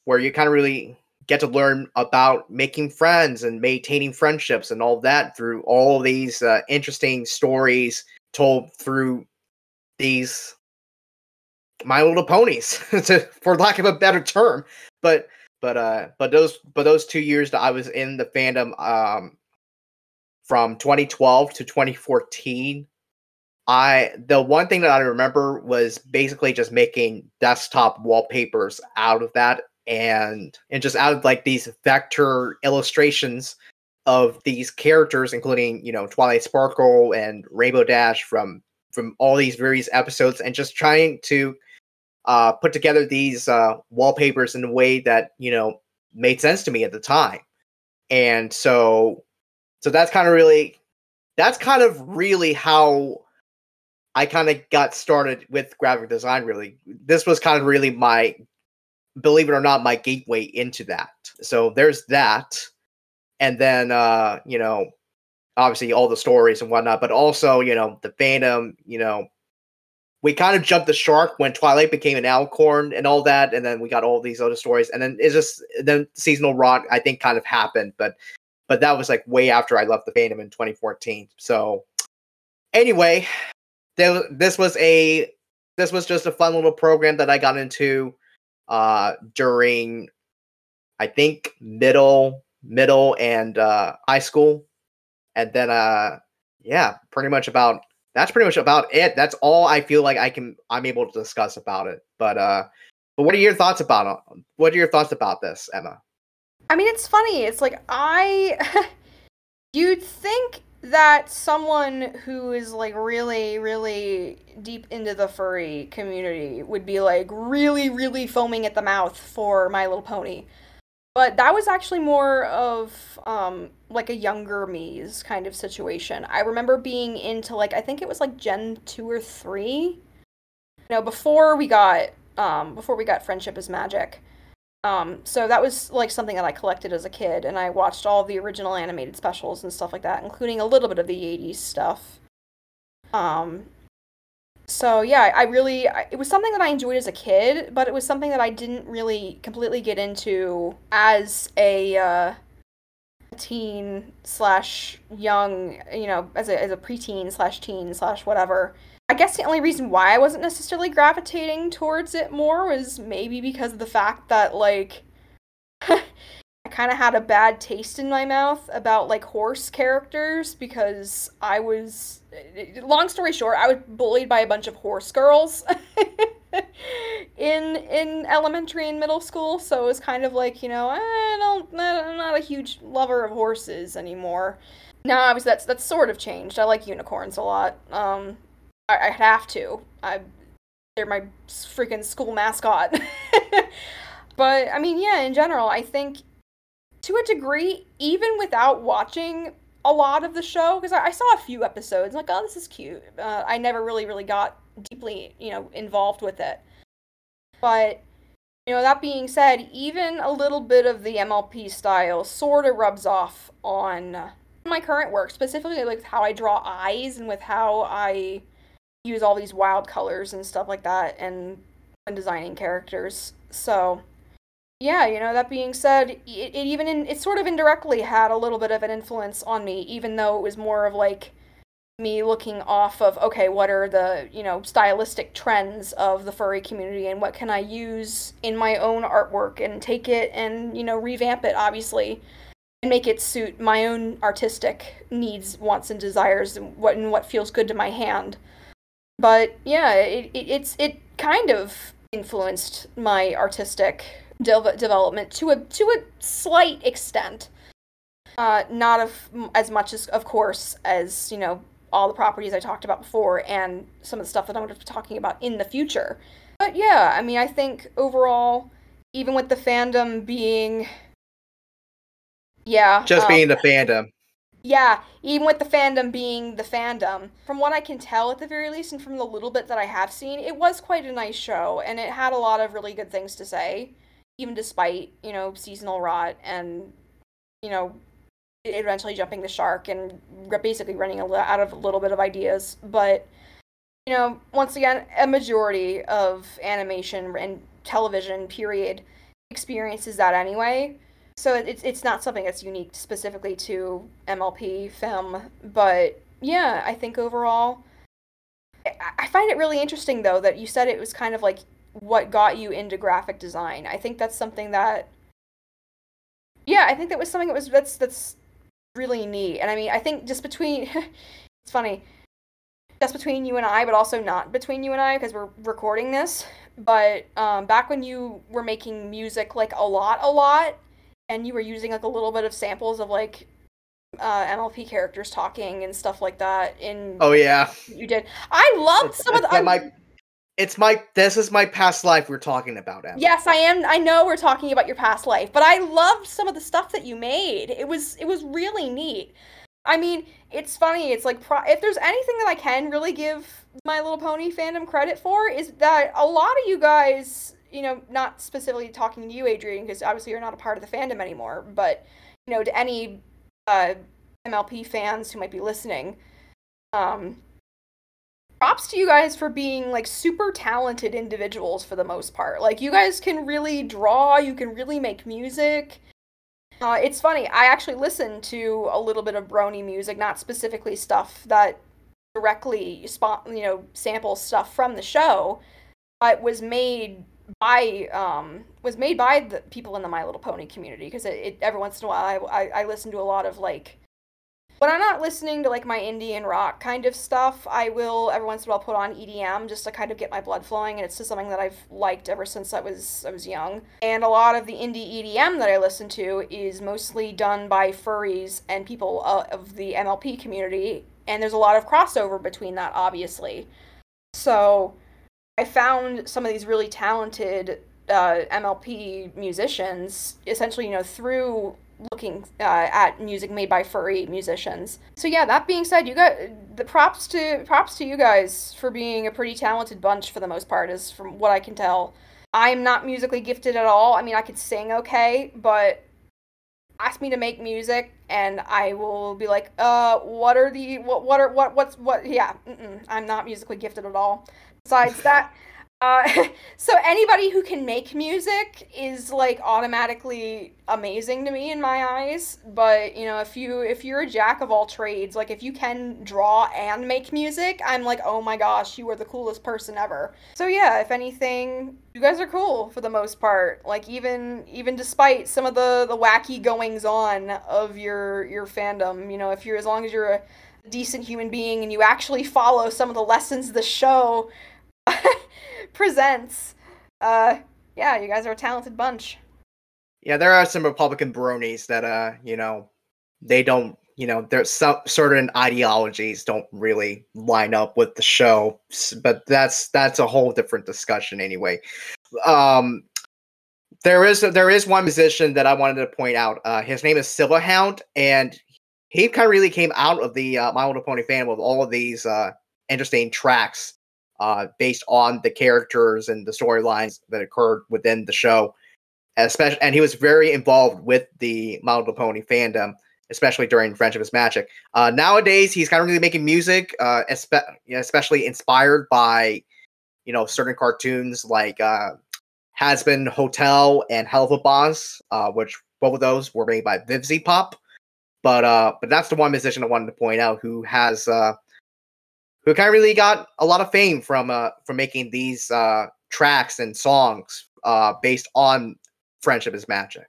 where you kind of really get to learn about making friends and maintaining friendships and all that through all these uh, interesting stories told through these my little ponies to, for lack of a better term. But but uh but those but those two years that i was in the fandom um from 2012 to 2014 i the one thing that i remember was basically just making desktop wallpapers out of that and and just out of like these vector illustrations of these characters including you know twilight sparkle and rainbow dash from from all these various episodes and just trying to uh, put together these uh, wallpapers in a way that you know made sense to me at the time and so so that's kind of really that's kind of really how i kind of got started with graphic design really this was kind of really my believe it or not, my gateway into that. So there's that. And then, uh, you know, obviously all the stories and whatnot, but also, you know, the fandom, you know, we kind of jumped the shark when Twilight became an Alicorn and all that. And then we got all these other stories. And then it's just, then seasonal rot, I think, kind of happened. But, but that was like way after I left the fandom in 2014. So anyway, there, this was a, this was just a fun little program that I got into uh, during I think middle middle and uh, high school, and then uh, yeah, pretty much about that's pretty much about it. That's all I feel like I can I'm able to discuss about it. But uh, but what are your thoughts about it? What are your thoughts about this, Emma? I mean, it's funny. It's like I you'd think that someone who is like really really deep into the furry community would be like really really foaming at the mouth for my little pony but that was actually more of um like a younger me's kind of situation. I remember being into like i think it was like gen 2 or 3 you know before we got um before we got friendship is magic. Um, so that was like something that I collected as a kid, and I watched all the original animated specials and stuff like that, including a little bit of the '80s stuff. Um, so yeah, I really I, it was something that I enjoyed as a kid, but it was something that I didn't really completely get into as a uh, teen slash young, you know, as a as a preteen slash teen slash whatever. I guess the only reason why I wasn't necessarily gravitating towards it more was maybe because of the fact that like I kind of had a bad taste in my mouth about like horse characters because I was long story short, I was bullied by a bunch of horse girls in in elementary and middle school, so it was kind of like, you know, I don't I'm not a huge lover of horses anymore. Now, obviously, that's that's sort of changed. I like unicorns a lot. Um, I, I have to. I they're my freaking school mascot. but I mean, yeah, in general, I think to a degree, even without watching a lot of the show, because I, I, saw a few episodes, like, oh, this is cute. Uh, I never really, really got deeply, you know, involved with it. But you know, that being said, even a little bit of the MLP style sort of rubs off on my current work, specifically like how I draw eyes and with how I use all these wild colors and stuff like that and when designing characters. So, yeah, you know, that being said, it, it even in, it sort of indirectly had a little bit of an influence on me, even though it was more of like me looking off of okay, what are the, you know, stylistic trends of the furry community and what can I use in my own artwork and take it and, you know, revamp it obviously and make it suit my own artistic needs, wants and desires and what and what feels good to my hand. But yeah, it, it it's it kind of influenced my artistic de- development to a to a slight extent. Uh, not of as much as, of course, as you know all the properties I talked about before and some of the stuff that I'm going to be talking about in the future. But yeah, I mean, I think overall even with the fandom being yeah Just um, being the fandom. yeah even with the fandom being the fandom from what i can tell at the very least and from the little bit that i have seen it was quite a nice show and it had a lot of really good things to say even despite you know seasonal rot and you know eventually jumping the shark and basically running out of a little bit of ideas. But you know once again a majority of animation and television period experiences that anyway. So it's it's not something that's unique specifically to MLP film, but yeah, I think overall, I find it really interesting though that you said it was kind of like what got you into graphic design. I think that's something that, yeah, I think that was something that was that's that's really neat. And I mean, I think just between, it's funny, just between you and I, but also not between you and I because we're recording this. But um, back when you were making music like a lot, a lot, and you were using like a little bit of samples of like uh, MLP characters talking and stuff like that. In Oh yeah. you did. I loved some of the. I- my, it's my. This is my past life we're talking about. Emma. Yes, I am. I know we're talking about your past life, but I loved some of the stuff that you made. It was it was really neat. I mean, it's funny. It's like pro- if there's anything that I can really give My Little Pony fandom credit for is that a lot of you guys, you know, not specifically talking to you, Adrian, because obviously you're not a part of the fandom anymore, but you know, to any uh, MLP fans who might be listening, um, props to you guys for being like super talented individuals for the most part. Like you guys can really draw, you can really make music. Uh, it's funny. I actually listened to a little bit of Brony music, not specifically stuff that directly spot, you know, samples stuff from the show, but was made by um was made by the people in the My Little Pony community because it, it every once in a while I, I I listen to a lot of like when I'm not listening to like my Indian rock kind of stuff, I will every once in a while put on EDM just to kind of get my blood flowing, and it's just something that I've liked ever since I was I was young. And a lot of the indie EDM that I listen to is mostly done by furries and people uh, of the MLP community, and there's a lot of crossover between that, obviously. So I found some of these really talented uh, MLP musicians, essentially, you know, through looking uh, at music made by furry musicians. So yeah, that being said, you got the props to props to you guys for being a pretty talented bunch for the most part, is from what I can tell. I'm not musically gifted at all. I mean, I could sing okay, but ask me to make music and I will be like, uh, what are the what what are what what's what? Yeah, I'm not musically gifted at all. Besides that. Uh, so anybody who can make music is like automatically amazing to me in my eyes. But you know, if you if you're a jack of all trades, like if you can draw and make music, I'm like, oh my gosh, you are the coolest person ever. So yeah, if anything, you guys are cool for the most part. Like even even despite some of the the wacky goings on of your your fandom, you know, if you're as long as you're a decent human being and you actually follow some of the lessons the show presents. Uh, yeah, you guys are a talented bunch. Yeah, there are some Republican bronies that uh, you know, they don't, you know, there's some certain ideologies don't really line up with the show, but that's that's a whole different discussion anyway. Um there is there is one musician that I wanted to point out. Uh his name is Silva Hound and he kind of really came out of the uh, My Little Pony fan with all of these uh interesting tracks uh based on the characters and the storylines that occurred within the show especially and he was very involved with the My Little Pony fandom, especially during Friendship is Magic. Uh, nowadays, he's kind of really making music, uh, espe- especially inspired by you know certain cartoons like uh, Hazbin Hotel and Helluva Boss, uh, which both of those were made by VivziePop. But uh, but that's the one musician I wanted to point out who has uh, who kind of really got a lot of fame from uh, from making these uh, tracks and songs uh, based on Friendship is Magic.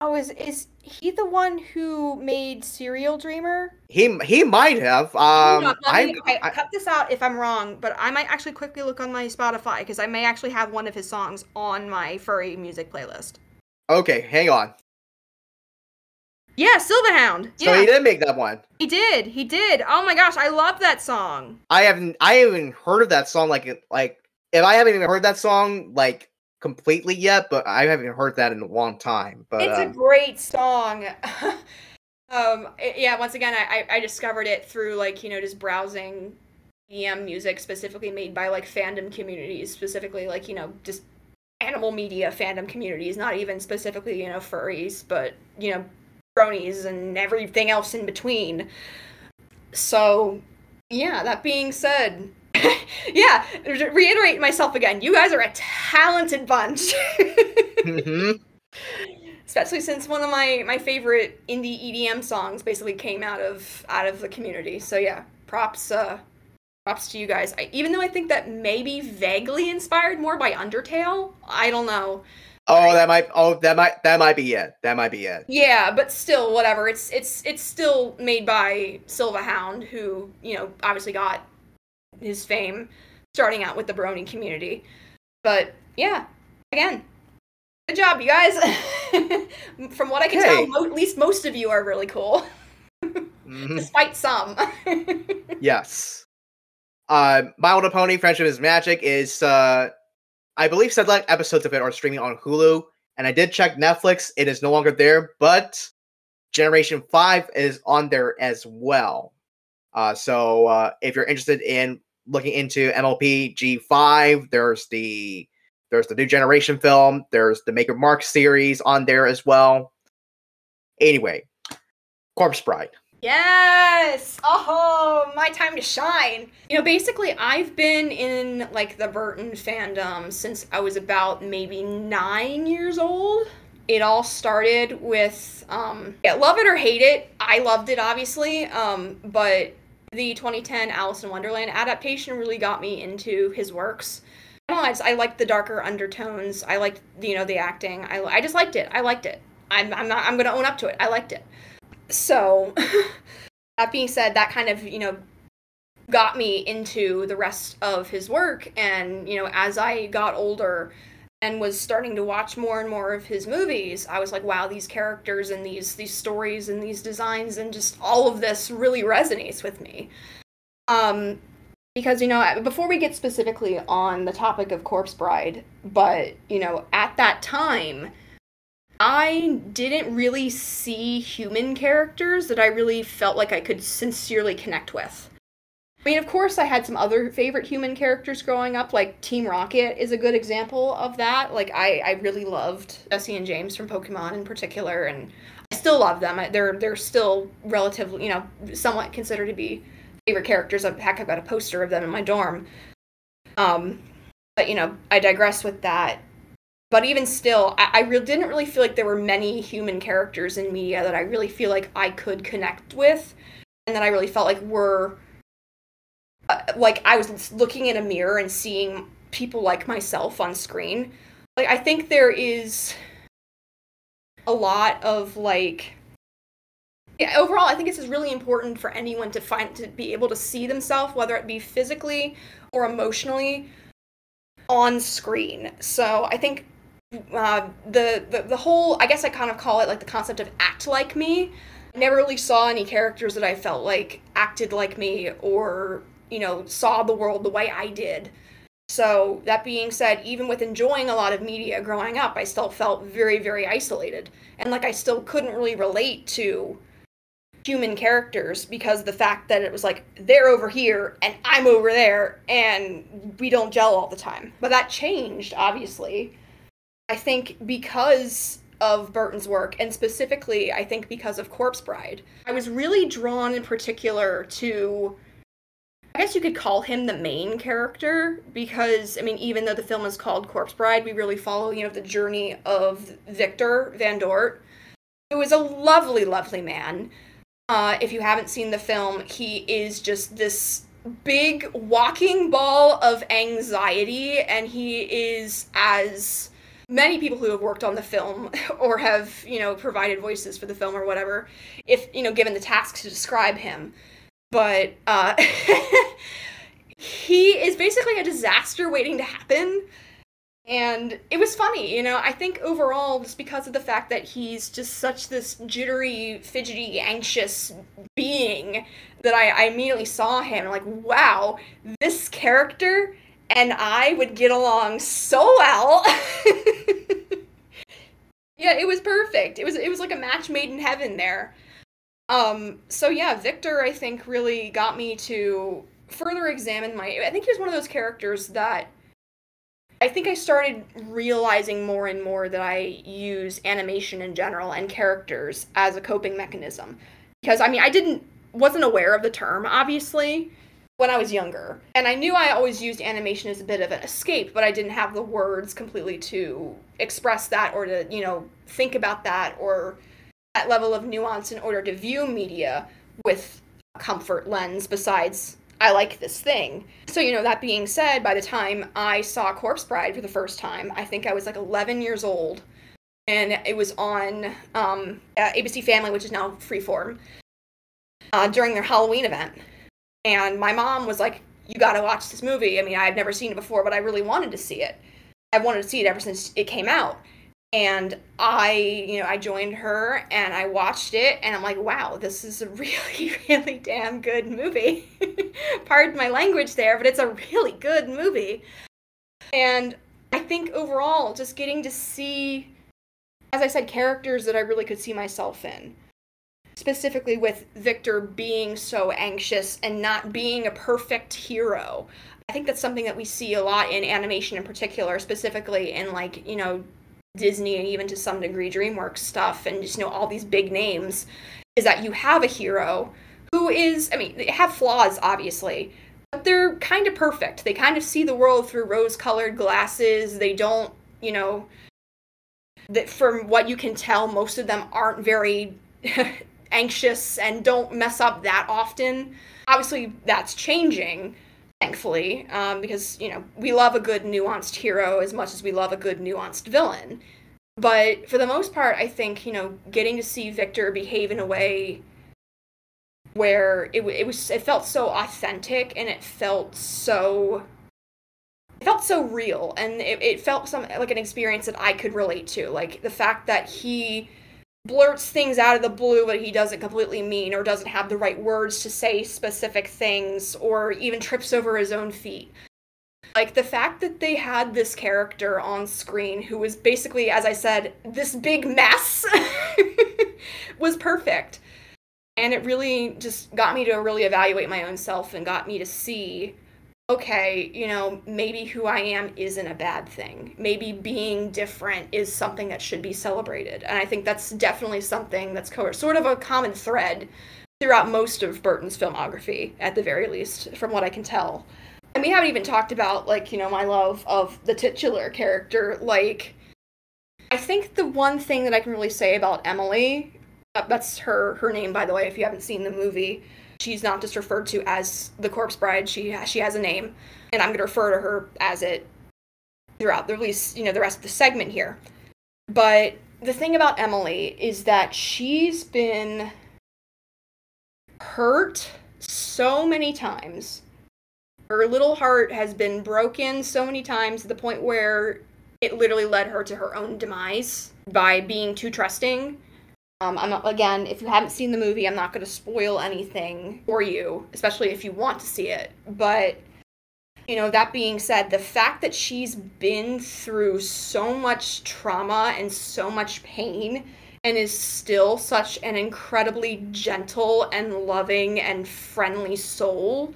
Oh, is is he the one who made Serial Dreamer? He he might have. Um, on, I, okay, I cut this out if I'm wrong, but I might actually quickly look on my Spotify because I may actually have one of his songs on my furry music playlist. okay, hang on. Yeah, Silva Hound. So yeah, he did make that one. he did. He did. Oh my gosh, I love that song. I haven't I haven't heard of that song like like if I haven't even heard that song like completely yet, but I haven't heard that in a long time. But it's um, a great song. um, it- yeah, once again, I, I I discovered it through like you know just browsing EM music specifically made by like fandom communities, specifically like you know just animal media fandom communities, not even specifically you know furries, but you know bronies and everything else in between. So, yeah. That being said. yeah, re- reiterate myself again. You guys are a talented bunch. mhm. especially since one of my my favorite indie EDM songs basically came out of out of the community. So yeah, props uh props to you guys. I, even though I think that may be vaguely inspired more by Undertale, I don't know. Oh, that might. Oh, that might. That might be it. That might be it. Yeah, but still, whatever. It's it's it's still made by Silva Hound, who you know obviously got his fame starting out with the Brony community. But yeah, again, good job, you guys. From what I can Okay. tell, mo- at least most of you are really cool, Mhm. despite some. Yes. Uh, My Little Pony: Friendship is Magic is, uh, I believe, select episodes of it are streaming on Hulu, and I did check Netflix. It is no longer there, but Generation Five is on there as well. Uh, so uh, if you're interested in looking into MLP G5, there's the there's the new generation film. There's the Make Your Mark series on there as well. Anyway, Corpse Bride. Yes! Oh, my time to shine. You know, basically, I've been in like the Burton fandom since I was about maybe nine years old. It all started with, um, yeah, love it or hate it. I loved it, obviously, um, but the 2010 Alice in Wonderland adaptation really got me into his works. I know, I, just, I liked the darker undertones. I liked, you know, the acting. I, I just liked it. I liked it. I'm, I'm not, I'm gonna own up to it. I liked it. So, that being said, that kind of, you know, got me into the rest of his work. And, you know, as I got older and was starting to watch more and more of his movies, I was like, wow, these characters and these these stories and these designs and just all of this really resonates with me. Um, because you know, before we get specifically on the topic of Corpse Bride, but you know, at that time, I didn't really see human characters that I really felt like I could sincerely connect with. I mean, of course, I had some other favorite human characters growing up, like Team Rocket is a good example of that. Like, I, I really loved Jessie and James from Pokemon in particular, and I still love them. They're they're still relatively, you know, somewhat considered to be favorite characters. Heck, I've got a poster of them in my dorm. Um, but you know, I digress with that but even still, I, I really didn't really feel like there were many human characters in media that I really feel like I could connect with, and that I really felt like were uh, like I was looking in a mirror and seeing people like myself on screen. Like I think there is a lot of like yeah, overall, I think it's really important for anyone to find to be able to see themselves, whether it be physically or emotionally, on screen. So I think uh, the, the the whole I guess I kind of call it like the concept of act like me. I never really saw any characters that I felt like acted like me or you know saw the world the way I did. So that being said, even with enjoying a lot of media growing up, I still felt very very isolated and like I still couldn't really relate to human characters because the fact that it was like they're over here and I'm over there and we don't gel all the time. But that changed obviously I think because of Burton's work, and specifically, I think because of Corpse Bride, I was really drawn in particular to. I guess you could call him the main character because, I mean, even though the film is called Corpse Bride, we really follow, you know, the journey of Victor Van Dort, who is a lovely, lovely man. Uh, if you haven't seen the film, he is just this big walking ball of anxiety, and he is as many people who have worked on the film or have you know provided voices for the film or whatever if you know given the task to describe him. But uh he is basically a disaster waiting to happen. And it was funny you know i think overall just because of the fact that he's just such this jittery fidgety anxious being that i, I immediately saw him like wow this character and I would get along so well. yeah, it was perfect. It was it was like a match made in heaven there. Um so yeah, Victor I think really got me to further examine my I think he was one of those characters that I think I started realizing more and more that I use animation in general and characters as a coping mechanism. Because I mean, I didn't wasn't aware of the term obviously when I was younger. And I knew I always used animation as a bit of an escape, but I didn't have the words completely to express that or to, you know, think about that or that level of nuance in order to view media with a comfort lens besides I like this thing. So, you know, that being said, by the time I saw Corpse Bride for the first time, I think I was like 11 years old. And it was on um, ABC Family, which is now Freeform, uh, during their Halloween event. And my mom was like, You gotta watch this movie. I mean, I had never seen it before, but I really wanted to see it. I wanted to see it ever since it came out and i you know i joined her and i watched it and i'm like wow this is a really really damn good movie pardon my language there but it's a really good movie and i think overall just getting to see as i said characters that i really could see myself in specifically with victor being so anxious and not being a perfect hero i think that's something that we see a lot in animation in particular specifically in like you know Disney and even to some degree DreamWorks stuff and just you know all these big names is that you have a hero who is I mean they have flaws obviously but they're kind of perfect. They kind of see the world through rose-colored glasses. They don't, you know, that from what you can tell most of them aren't very anxious and don't mess up that often. Obviously that's changing thankfully, um, because you know we love a good nuanced hero as much as we love a good nuanced villain. But for the most part, I think you know getting to see Victor behave in a way where it it was it felt so authentic and it felt so it felt so real and it, it felt some like an experience that I could relate to. Like the fact that he blurts things out of the blue that he doesn't completely mean or doesn't have the right words to say specific things or even trips over his own feet. Like the fact that they had this character on screen who was basically, as I said, this big mess was perfect. And it really just got me to really evaluate my own self and got me to see okay, you know, maybe who I am isn't a bad thing. Maybe being different is something that should be celebrated. And I think that's definitely something that's co- sort of a common thread throughout most of Burton's filmography, at the very least, from what I can tell. And we haven't even talked about, like, you know, my love of the titular character. Like, I think the one thing that I can really say about Emily, uh, that's her her name, by the way, if you haven't seen the movie, she's not just referred to as the corpse bride. She she has a name and i'm going to refer to her as it throughout the release you know the rest of the segment here. But the thing about emily is that she's been hurt so many times. Her little heart has been broken so many times to the point where it literally led her to her own demise by being too trusting um, I'm not again. If you haven't seen the movie, I'm not going to spoil anything for you, especially if you want to see it. But you know, that being said, the fact that she's been through so much trauma and so much pain and is still such an incredibly gentle and loving and friendly soul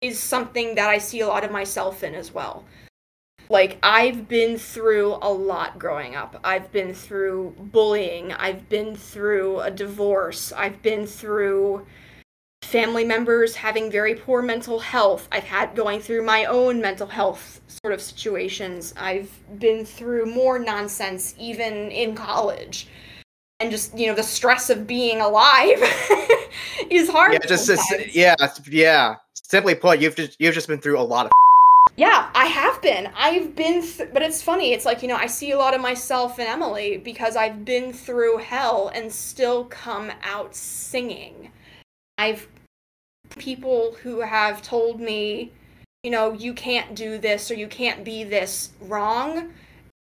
is something that I see a lot of myself in as well. Like, I've been through a lot growing up. I've been through bullying. I've been through a divorce. I've been through family members having very poor mental health. I've had going through my own mental health sort of situations. I've been through more nonsense even in college. And just, you know, the stress of being alive is hard. Yeah, just, yeah, yeah. Simply put, you've just you've just been through a lot of yeah, I have been. I've been, th- but it's funny. It's like, you know, I see a lot of myself in Emily because I've been through hell and still come out singing. I've people who have told me, you know, you can't do this or you can't be this wrong.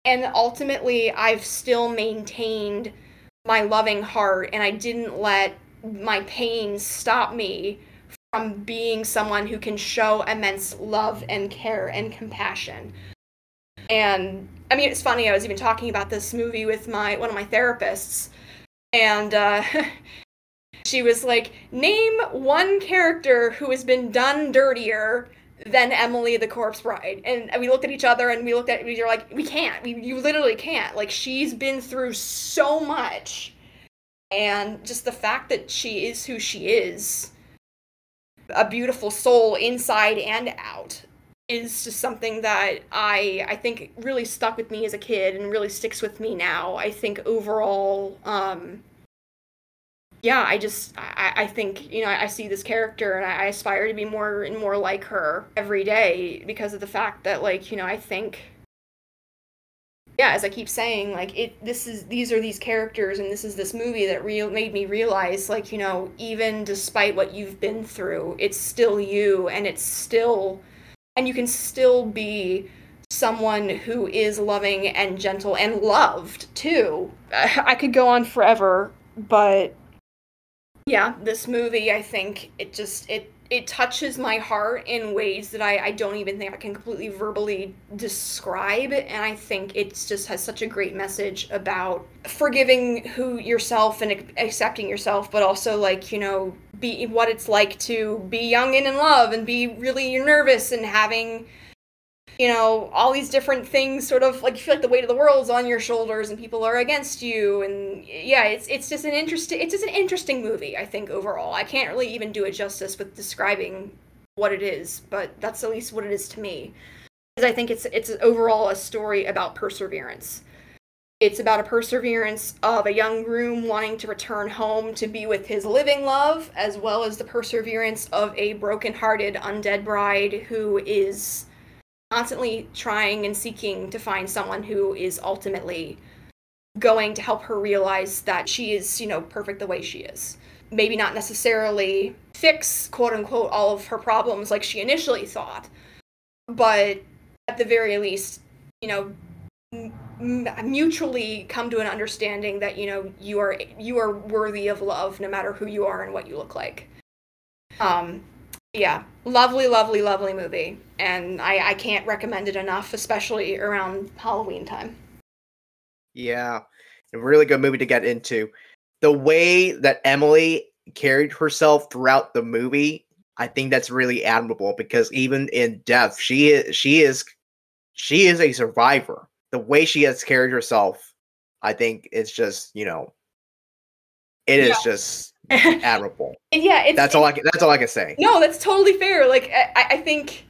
And ultimately, I've still maintained my loving heart and I didn't let my pain stop me from being someone who can show immense love and care and compassion. And I mean, it's funny. I was even talking about this movie with my one of my therapists, and uh, she was like, "Name one character who has been done dirtier than Emily the Corpse Bride." And we looked at each other and we looked at we were like, "We can't. We, you literally can't. Like, she's been through so much." And just the fact that she is who she is, a beautiful soul inside and out, is just something that I I think really stuck with me as a kid and really sticks with me now. I think overall, um, yeah, I just I, I think you know I, see this character and I aspire to be more and more like her every day because of the fact that like you know I think yeah, as I keep saying, like it this is these are these characters and this is this movie that real made me realize like, you know, even despite what you've been through, it's still you and it's still and you can still be someone who is loving and gentle and loved too. I could go on forever, but yeah, this movie I think it just it it touches my heart in ways that I, I don't even think I can completely verbally describe. And I think it just has such a great message about forgiving who yourself and accepting yourself, but also like, you know, be what it's like to be young and in love and be really nervous and having you know, all these different things sort of like you feel like the weight of the world's on your shoulders and people are against you and yeah, it's it's just an interesting it's just an interesting movie, I think overall. I can't really even do it justice with describing what it is, but that's at least what it is to me. Because I think it's it's overall a story about perseverance. It's about a perseverance of a young groom wanting to return home to be with his living love, as well as the perseverance of a broken-hearted undead bride who is constantly trying and seeking to find someone who is ultimately going to help her realize that she is, you know, perfect the way she is. Maybe not necessarily fix, quote unquote, all of her problems like she initially thought, but at the very least, you know, m- mutually come to an understanding that you know you are you are worthy of love no matter who you are and what you look like. Um, yeah, lovely, lovely, lovely movie, and I I can't recommend it enough, especially around Halloween time. Yeah, a really good movie to get into. The way that Emily carried herself throughout the movie, I think that's really admirable because even in death, she is she is she is a survivor. The way she has carried herself, I think, is just you know, it is yeah. just admirable. yeah, that's all I can, that's all I can say. No, that's totally fair. Like I, I think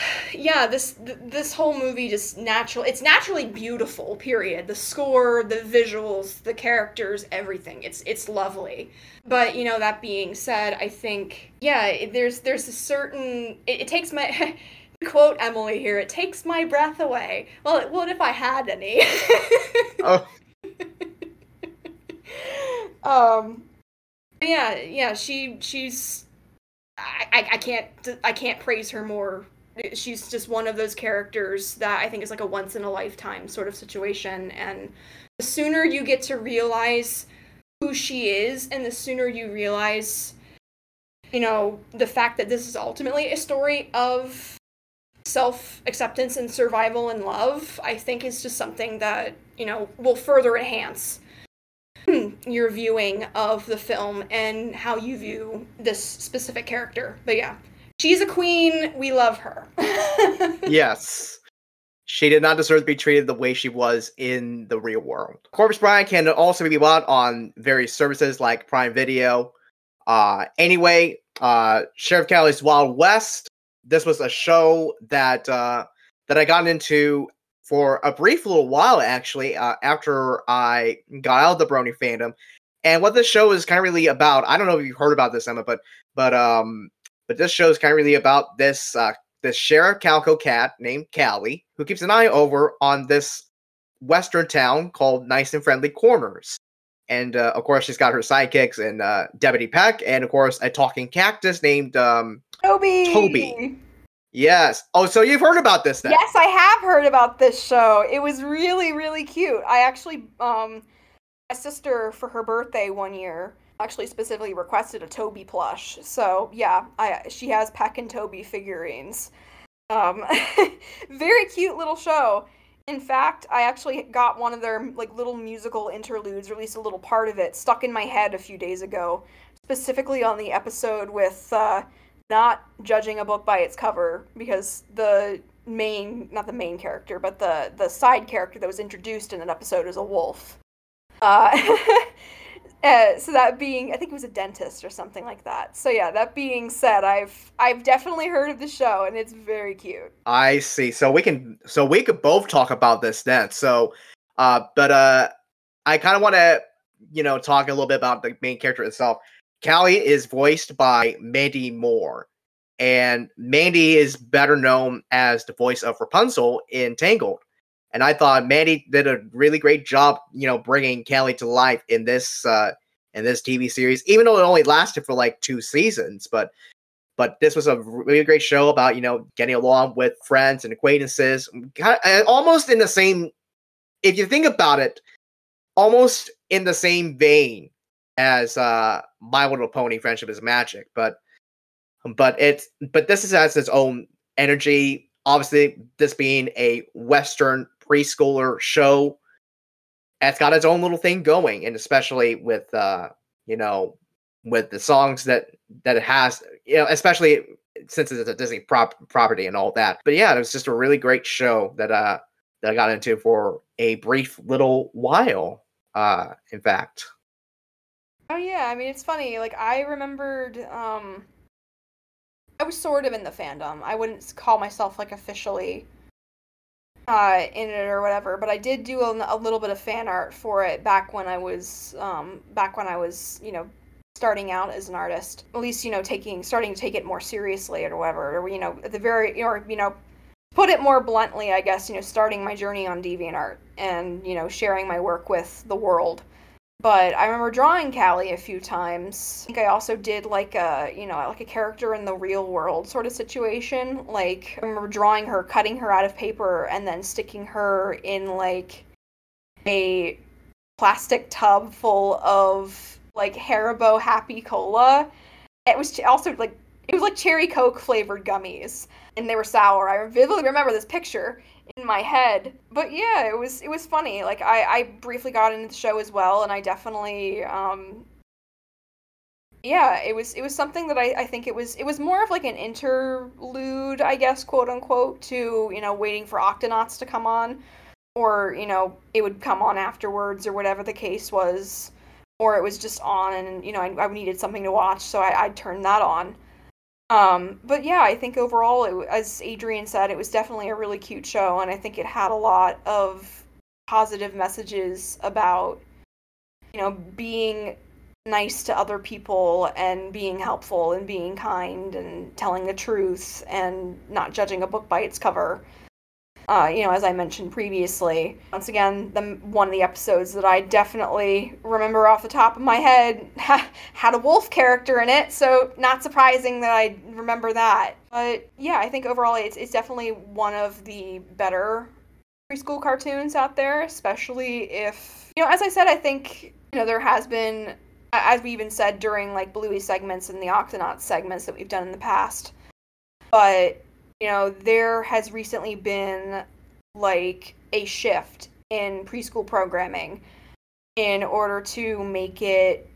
yeah this this whole movie just natural it's naturally beautiful period the score the visuals the characters everything it's it's lovely but you know that being said i think yeah there's there's a certain it, it takes my quote emily here it takes my breath away well what if i had any oh um yeah yeah she she's I, I can't I can't praise her more. She's just one of those characters that I think is like a once in a lifetime sort of situation. And the sooner you get to realize who she is, and the sooner you realize, you know, the fact that this is ultimately a story of self acceptance and survival and love, I think is just something that, you know, will further enhance your viewing of the film and how you view this specific character. But yeah, she's a queen. We love her. yes. She did not deserve to be treated the way she was in the real world. Corpse Bride can also be bought on various services like Prime Video. Uh, anyway, uh, Sheriff Callie's Wild West. This was a show that uh, that I got into for a brief little while, actually, uh, after I got out of the Brony fandom. And what this show is kind of really about, I don't know if you've heard about this, Emma, but but um, but this show is kind of really about this uh, this sheriff calico cat named Callie who keeps an eye over on this western town called Nice and Friendly Corners. And uh, of course, she's got her sidekicks and uh, Deputy Peck, and of course, a talking cactus named um, Toby. Toby. Yes. Oh, so you've heard about this then? Yes, I have heard about this show. It was really, really cute. I actually, um, my sister for her birthday one year actually specifically requested a Toby plush. So yeah, I she has Peck and Toby figurines. Um, very cute little show. In fact, I actually got one of their like little musical interludes, or at least a little part of it, stuck in my head a few days ago, specifically on the episode with uh, not judging a book by its cover, because the main not the main character, but the the side character that was introduced in an episode is a wolf. Uh, Uh, so that being, I think it was a dentist or something like that. So yeah, that being said, I've I've definitely heard of the show and it's very cute. I see. So we can, so we could both talk about this then. So, uh, but uh, I kind of want to, you know, talk a little bit about the main character itself. Callie is voiced by Mandy Moore, and Mandy is better known as the voice of Rapunzel in Tangled. And I thought Mandy did a really great job, you know, bringing Callie to life in this uh, in this TV series, even though it only lasted for like two seasons. But but this was a really great show about you know getting along with friends and acquaintances, kind of, almost in the same. If you think about it, almost in the same vein as uh, My Little Pony: Friendship is Magic, but but it's but this is has its own energy. Obviously, this being a Western preschooler show. It's got its own little thing going, and especially with uh, you know, with the songs that that it has, you know, especially since it's a Disney prop property and all that. But yeah, it was just a really great show that uh that I got into for a brief little while. Uh, in fact. Oh yeah, I mean it's funny. Like I remembered, um, I was sort of in the fandom. I wouldn't call myself like officially uh, in it or whatever. But I did do a, a, little bit of fan art for it back when I was um, back when I was you know starting out as an artist. At least you know taking starting to take it more seriously or whatever. Or you know at the very or you know put it more bluntly, I guess you know starting my journey on DeviantArt and you know sharing my work with the world. But I remember drawing Callie a few times. I think I also did like a, you know, like a character in the real world sort of situation. Like I remember drawing her, cutting her out of paper, and then sticking her in like a plastic tub full of like Haribo Happy Cola. It was also like it was like cherry coke flavored gummies and they were sour. I vividly remember this picture in my head. But yeah, it was it was funny. Like I I briefly got into the show as well, and I definitely um yeah, it was it was something that I, I think it was it was more of like an interlude, I guess, quote unquote, to, you know, waiting for Octonauts to come on. Or, you know, it would come on afterwards or whatever the case was. Or it was just on and, you know, I, I needed something to watch, so I, I'd turn that on. Um, but yeah, I think overall, it, as Adrian said, it was definitely a really cute show, and I think it had a lot of positive messages about, you know, being nice to other people and being helpful and being kind and telling the truth and not judging a book by its cover uh, you know, as I mentioned previously. Once again, the one of the episodes that I definitely remember off the top of my head had a wolf character in it, so not surprising that I remember that. But yeah, I think overall it's it's definitely one of the better preschool cartoons out there, especially if you know, as I said, I think you know there has been, as we even said during like Bluey segments and the Octonauts segments that we've done in the past, but you know, there has recently been like a shift in preschool programming in order to make it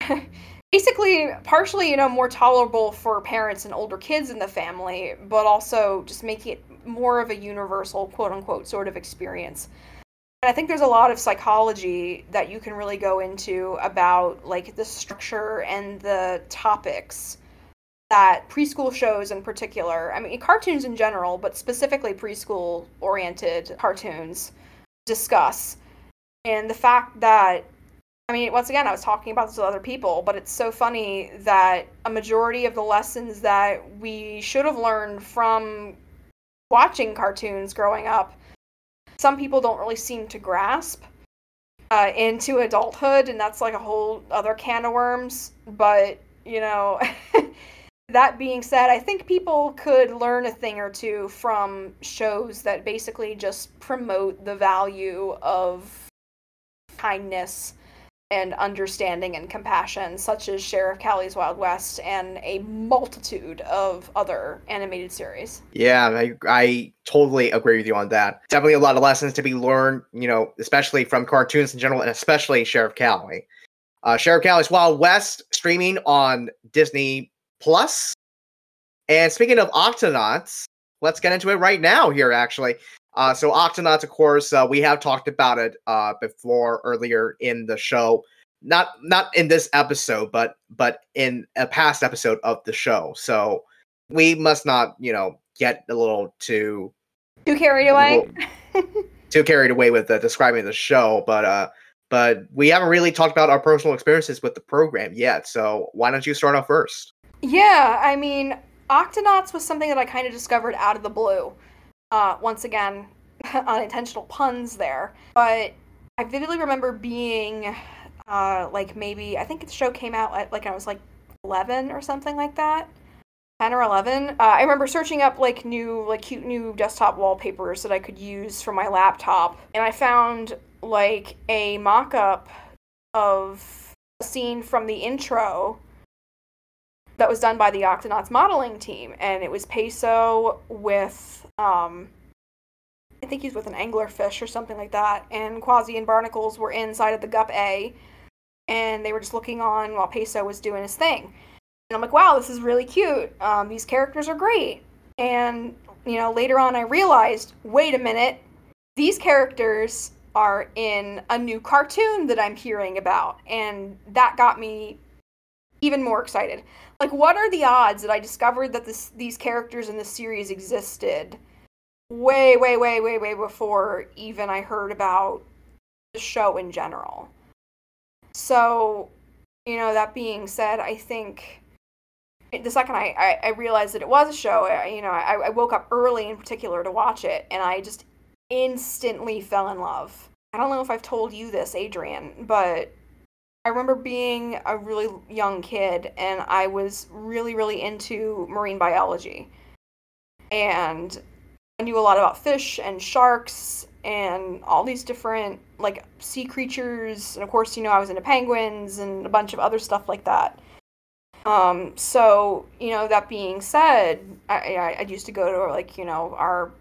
basically partially, you know, more tolerable for parents and older kids in the family, but also just make it more of a universal quote unquote sort of experience. And I think there's a lot of psychology that you can really go into about like the structure and the topics that preschool shows in particular, I mean, cartoons in general, but specifically preschool oriented cartoons, discuss. And the fact that, I mean, once again, I was talking about this with other people, but it's so funny that a majority of the lessons that we should have learned from watching cartoons growing up, some people don't really seem to grasp. Uh, into adulthood, and that's like a whole other can of worms. But you know, that being said, I think people could learn a thing or two from shows that basically just promote the value of kindness and understanding and compassion, such as Sheriff Callie's Wild West and a multitude of other animated series. Yeah, I, I totally agree with you on that. Definitely a lot of lessons to be learned, you know, especially from cartoons in general, and especially Sheriff Callie. Uh, Sheriff Callie's Wild West streaming on Disney Plus. And speaking of Octonauts, let's get into it right now here, actually. Uh, so Octonauts, of course, uh, we have talked about it uh, before earlier in the show. Not not in this episode, but but in a past episode of the show. So we must not, you know, get a little too too carried away. too carried away with uh, describing the show, but uh, but we haven't really talked about our personal experiences with the program yet. So why don't you start off first? Yeah, I mean, Octonauts was something that I kind of discovered out of the blue. Uh, once again, unintentional puns there. But I vividly remember being uh, like maybe, I think the show came out at like I was like 11 or something like that. 10 or 11 uh, i remember searching up like new like cute new desktop wallpapers that i could use for my laptop and i found like a mock-up of a scene from the intro that was done by the octonauts modeling team and it was peso with um, I think he's with an anglerfish or something like that. And Kwazii and Barnacles were inside of the Gup A, and they were just looking on while Peso was doing his thing. And I'm like, wow, this is really cute. Um, these characters are great. And you know, later on, I realized, wait a minute, these characters are in a new cartoon that I'm hearing about, and that got me even more excited. Like, what are the odds that I discovered that this, these characters in the series existed way, way, way, way, way before even I heard about the show in general? So, you know, that being said, I think the second I, I, I realized that it was a show, I, you know, I, I woke up early in particular to watch it, and I just instantly fell in love. I don't know if I've told you this, Adrian, but I remember being a really young kid and I was really, really into marine biology. And I knew a lot about fish and sharks and all these different like sea creatures. And of course, you know, I was into penguins and a bunch of other stuff like that. Um, so, you know, that being said, I, I, I used to go to like, you know, our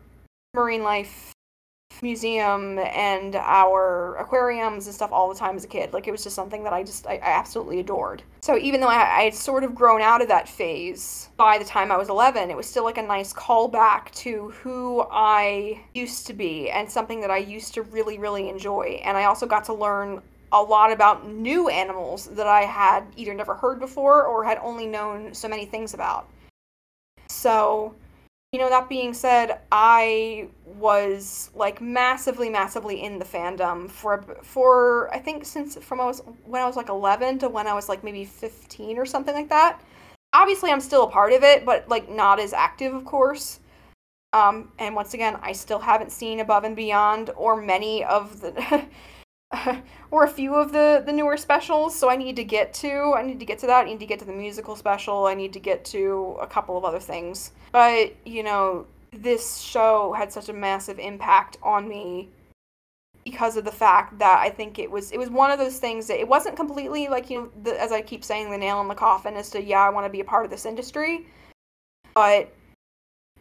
marine life museum and our aquariums and stuff all the time as a kid. Like it was just something that I just I, I I adored. So even though I, I had sort of grown out of that phase by the time I was 11, it was still like a nice callback to who I used to be and something that I used to really really enjoy. And I also got to learn a lot about new animals that I had either never heard before or had only known so many things about. So you know, that being said, I was like massively, massively in the fandom for for I think since from I was when I was like 11 to when I was like maybe 15 or something like that. Obviously, I'm still a part of it, but like not as active, of course. Um, and once again, I still haven't seen Above and Beyond or many of the or a few of the the newer specials. So i need to get to i need to get to that. I need to get to the musical special. I need to get to a couple of other things. But you know this show had such a massive impact on me because of the fact that i think it was it was one of those things that it wasn't completely like you know the, as i keep saying the nail in the coffin as to yeah i want to be a part of this industry. But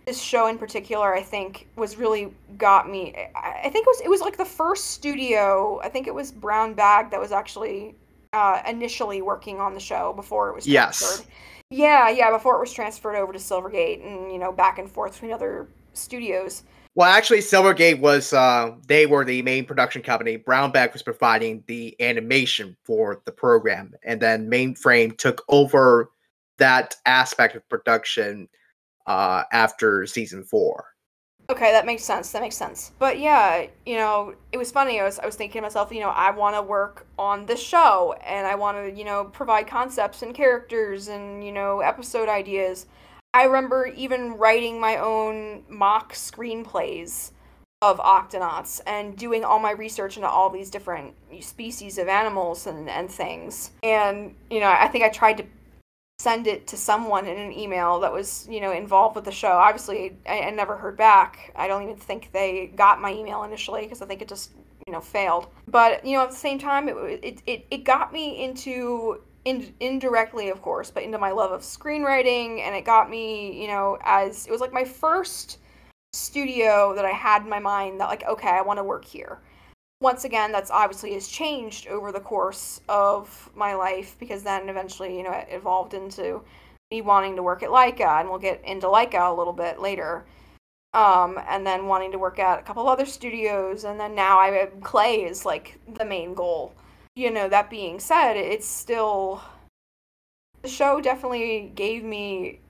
this show in particular, I think, was really got me. I think it was it was like the first studio. I think it was Brown Bag that was actually uh, initially working on the show before it was transferred. Yes. Yeah, yeah, before it was transferred over to Silvergate and you know back and forth between other studios. Well, actually, Silvergate was uh, they were the main production company. Brown Bag was providing the animation for the program, and then Mainframe took over that aspect of production uh, after season four. Okay, that makes sense. That makes sense. But yeah, you know, it was funny. I was I was thinking to myself, you know, I want to work on this show and I want to, you know, provide concepts and characters and, you know, episode ideas. I remember even writing my own mock screenplays of octonauts and doing all my research into all these different species of animals and, and things. And, you know, I think I tried to send it to someone in an email that was you know involved with the show. Obviously I, I never heard back. I don't even think they got my email initially because i think it just you know failed. But you know at the same time it it it, it got me into in, indirectly of course, but into my love of screenwriting and it got me you know as it was like my first studio that I had in my mind that like okay I want to work here once again, that's obviously has changed over the course of my life because then eventually, you know, it evolved into me wanting to work at Laika, and we'll get into Laika a little bit later. Um, and then wanting to work at a couple other studios, and then now I Klei is like the main goal. You know, that being said, it's still the show definitely gave me,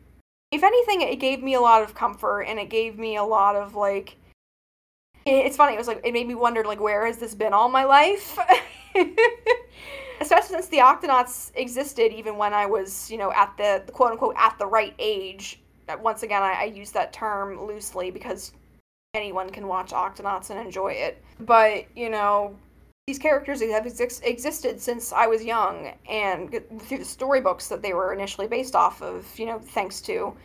if anything, it gave me a lot of comfort, and it gave me a lot of like it's funny. It was like it made me wonder, like, where has this been all my life? Especially since the Octonauts existed even when I was, you know, at the, the quote unquote at the right age. Once again, I, I use that term loosely because anyone can watch Octonauts and enjoy it. But you know, these characters have ex- existed since I was young, and through the storybooks that they were initially based off of, you know, thanks to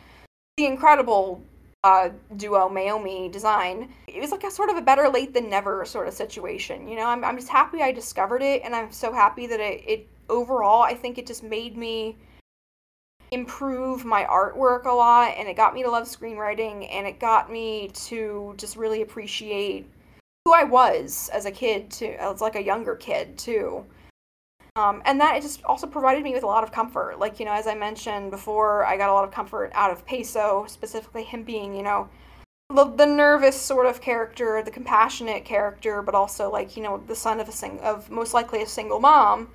the incredible uh, duo Meomi design. It was like a sort of a better late than never sort of situation. You know, I'm, I'm just happy I discovered it, and I'm so happy that it, it overall, I think it just made me improve my artwork a lot, and it got me to love screenwriting, and it got me to just really appreciate who I was as a kid, too, as like a younger kid, too. Um, and that it just also provided me with a lot of comfort. Like, you know, as I mentioned before, I got a lot of comfort out of Peso, specifically him being, you know, the, the nervous sort of character, the compassionate character, but also like, you know, the son of a sing of most likely a single mom.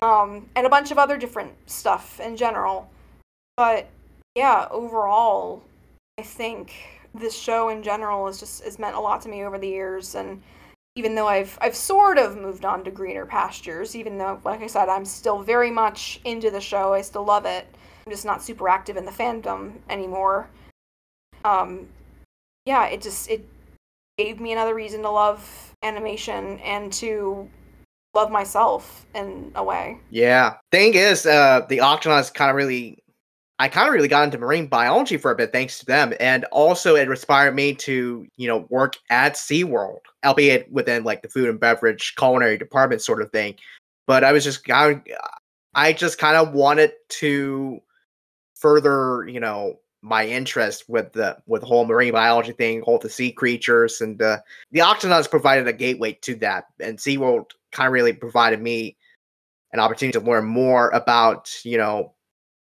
Um, and a bunch of other different stuff in general. But yeah, overall, I think this show in general has just has meant a lot to me over the years and even though I've I've sort of moved on to greener pastures, even though, like I said, I'm still very much into the show. I still love it. I'm just not super active in the fandom anymore. Um, yeah, it just it gave me another reason to love animation and to love myself in a way. Yeah. Thing is, uh, the Octonauts kind of really I kind of really got into marine biology for a bit thanks to them. And also it inspired me to, you know, work at SeaWorld, albeit within like the food and beverage culinary department sort of thing. But I was just I, I just kind of wanted to further, you know, my interest with the with the whole marine biology thing, all the sea creatures, and uh, the Octonauts provided a gateway to that. And SeaWorld kind of really provided me an opportunity to learn more about, you know,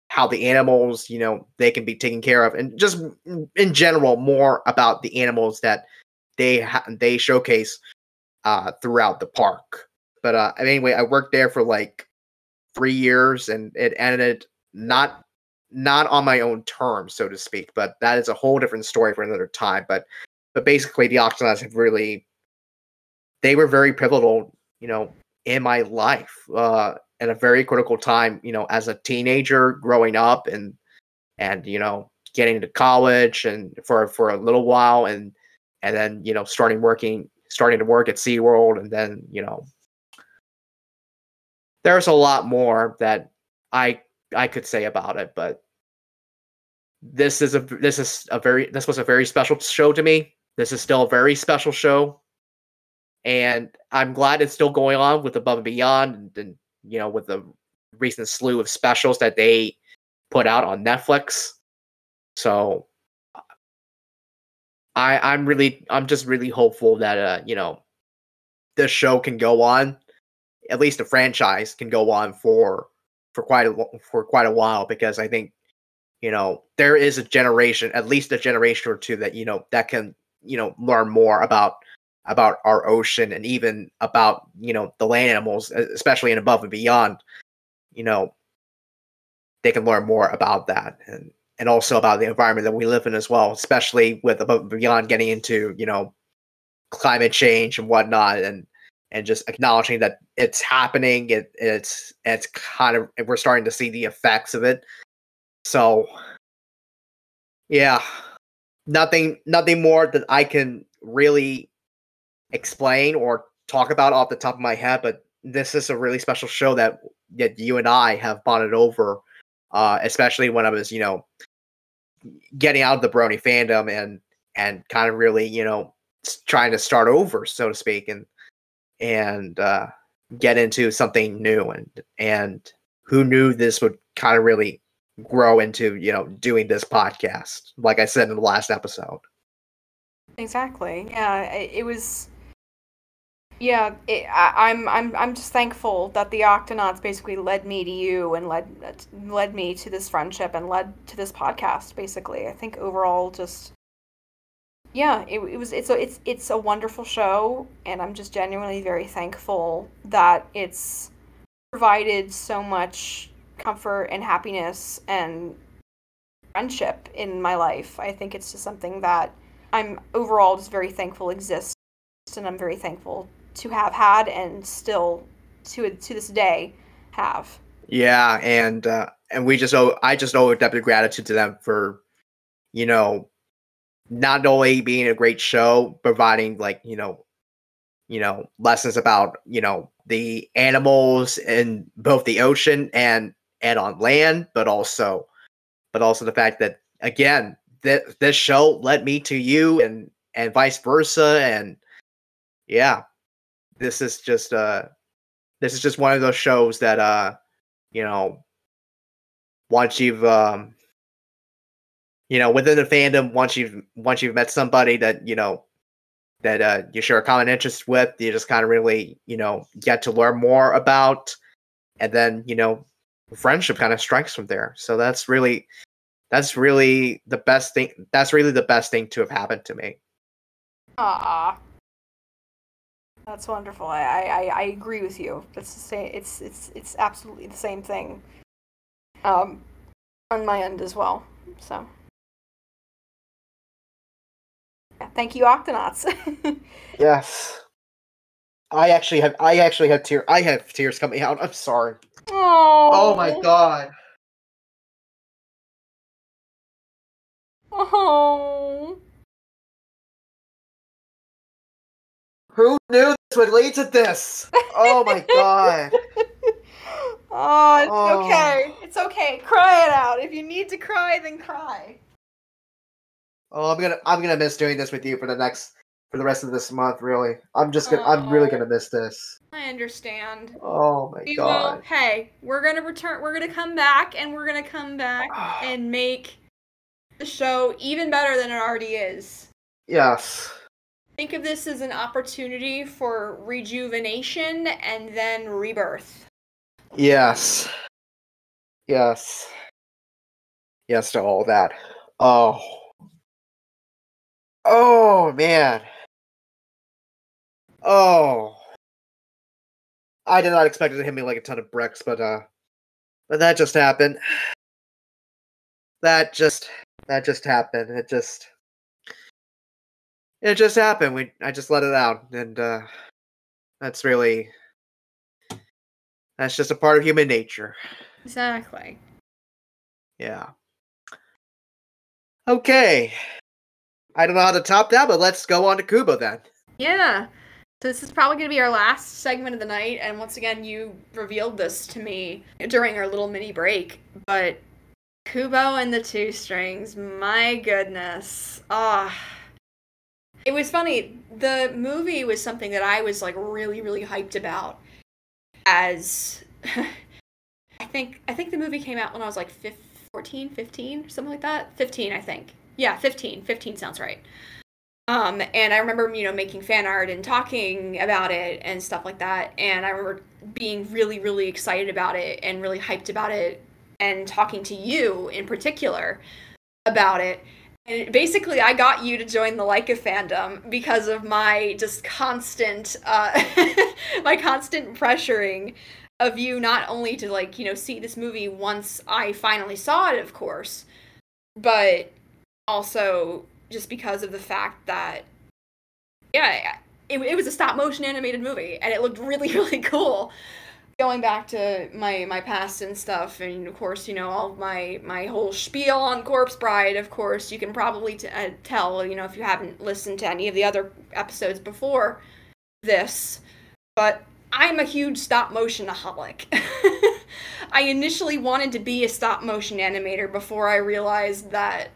how the animals, you know, they can be taken care of, and just in general more about the animals that they ha- they showcase uh, throughout the park. But uh, anyway, I worked there for like three years, and it ended not not on my own terms, so to speak. But that is a whole different story for another time. But but basically, the Octonauts have really they were very pivotal, you know, in my life. Uh, at a very critical time, you know, as a teenager growing up and and you know getting to college and for for a little while and and then you know starting working starting to work at SeaWorld and then you know there's a lot more that I I could say about it but this is a this is a very this was a very special show to me this is still a very special show and I'm glad it's still going on with Above and Beyond and, and you know, with the recent slew of specials that they put out on Netflix. So I I'm really I'm just really hopeful that uh, you know, the show can go on, at least the franchise can go on for for quite a for quite a while because I think you know there is a generation, at least a generation or two that you know that can you know learn more about about our ocean and even about you know the land animals especially in above and beyond. You know they can learn more about that and and also about the environment that we live in as well especially with above beyond getting into you know climate change and whatnot and and just acknowledging that it's happening it, it's it's kind of we're starting to see the effects of it. So yeah nothing nothing more that i can really explain or talk about off the top of my head, but this is a really special show that that you and I have bonded over, uh, especially when I was, you know, getting out of the Brony fandom and and kind of really, you know, trying to start over, so to speak. And and uh, get into something new and and who knew this would kind of really grow into you know doing this podcast like i said in the last episode Exactly. Yeah, it, it was. Yeah, it, I, I'm I'm I'm just thankful that the Octonauts basically led me to you and led led me to this friendship and led to this podcast. Basically, I think overall, just yeah, it, it was it's a it's it's a wonderful show, and I'm just genuinely very thankful that it's provided so much comfort and happiness and friendship in my life. I think it's just something that I'm overall just very thankful exists, and I'm very thankful to have had and still to to this day have. Yeah, and uh, and we just owe I just owe a debt of gratitude to them for, you know, not only being a great show, providing like you know, you know lessons about you know the animals in both the ocean and and on land, but also, but also the fact that again that this show led me to you and and vice versa and yeah this is just uh this is just one of those shows that uh you know once you've um you know within the fandom once you've once you've met somebody that you know that uh you share a common interest with you just kind of really you know get to learn more about and then you know friendship kind of strikes from there. So that's really that's really the best thing that's really the best thing to have happened to me. Ah, that's wonderful. I, I I agree with you. It's the same. It's it's it's absolutely the same thing. Um, on my end as well. So. Yeah, thank you, Octonauts. yes i actually have i actually have tears i have tears coming out i'm sorry oh. oh my god Oh. Who knew this would lead to this? Oh my god. oh, it's Oh. okay. It's okay. Cry it out. If you need to cry, then cry. Oh, I'm gonna I'm gonna miss doing this with you for the next for the rest of this month. Really, I'm just gonna I'm really gonna miss this. I understand. Oh my We will. Hey, we're gonna return. We're gonna come back, and we're gonna come back and make the show even better than it already is. Yes. Think of this as an opportunity for rejuvenation and then rebirth. Yes. Yes. Yes to all that. Oh. Oh man. Oh. I did not expect it to hit me like a ton of bricks, but uh but that just happened. That just that just happened. It just it just happened. We I just let it out and uh that's really that's just a part of human nature. Exactly. Yeah. Okay. I don't know how to top that, but let's go on to Kubo then. Yeah. So this is probably going to be our last segment of the night, and once again, you revealed this to me during our little mini break. But Kubo and the Two Strings, my goodness, ah, it was funny. The movie was something that I was like really, really hyped about. As I think, I think the movie came out when I was like 15, 14, 15, something like that. 15, I think. Yeah, 15. 15 sounds right. Um, and I remember, you know, making fan art and talking about it and stuff like that. And I remember being really, really excited about it and really hyped about it and talking to you in particular about it. And basically, I got you to join the Laika fandom because of my just constant, uh, my constant pressuring of you not only to like, you know, see this movie once I finally saw it, of course, but also just because of the fact that yeah it, it was a stop motion animated movie and it looked really really cool going back to my my past and stuff and of course you know all my my whole spiel on corpse bride of course you can probably t- uh, tell you know if you haven't listened to any of the other episodes before this but i'm a huge stop motion aholic i initially wanted to be a stop motion animator before i realized that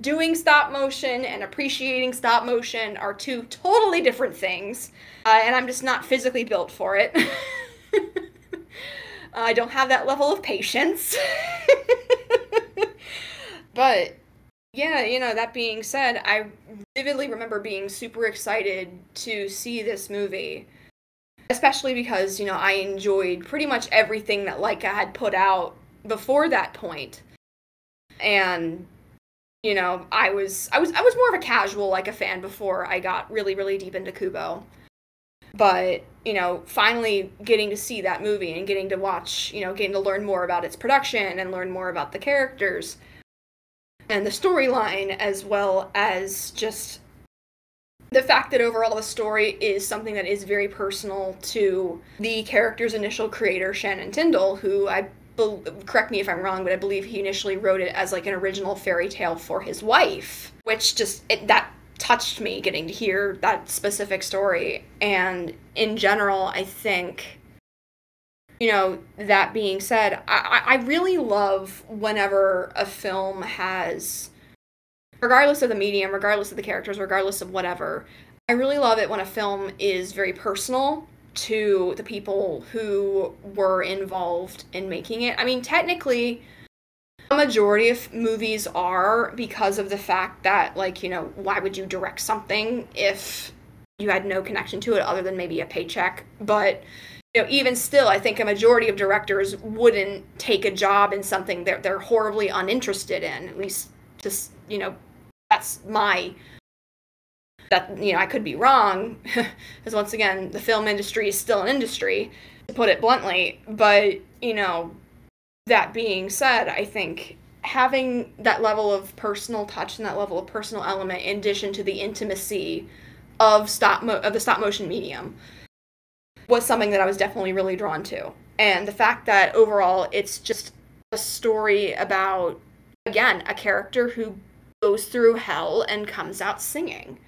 doing stop motion and appreciating stop motion are two totally different things, uh, and I'm just not physically built for it. I don't have that level of patience. but yeah, you know, that being said, I vividly remember being super excited to see this movie. Especially because, you know, I enjoyed pretty much everything that Laika had put out before that point. And you know, I was I was I was more of a casual like a fan before I got really really deep into Kubo. But, you know, finally getting to see that movie and getting to watch, you know, getting to learn more about its production and learn more about the characters and the storyline as well as just the fact that overall the story is something that is very personal to the character's initial creator Shannon Tindle who I be- correct me if I'm wrong, but I believe he initially wrote it as like an original fairy tale for his wife, which just it, that touched me getting to hear that specific story. And in general, I think, you know, that being said, I, I really love whenever a film has, regardless of the medium, regardless of the characters, regardless of whatever, I really love it when a film is very personal to the people who were involved in making it. I mean, technically, a majority of movies are because of the fact that, like, you know, why would you direct something if you had no connection to it other than maybe a paycheck? But, you know, even still, I think a majority of directors wouldn't take a job in something that they're horribly uninterested in. At least, just, you know, that's my that you know I could be wrong, because once again the film industry is still an industry, to put it bluntly. But you know, that being said, I think having that level of personal touch and that level of personal element, in addition to the intimacy of stop mo- of the stop motion medium, was something that I was definitely really drawn to. And the fact that overall it's just a story about again a character who goes through hell and comes out singing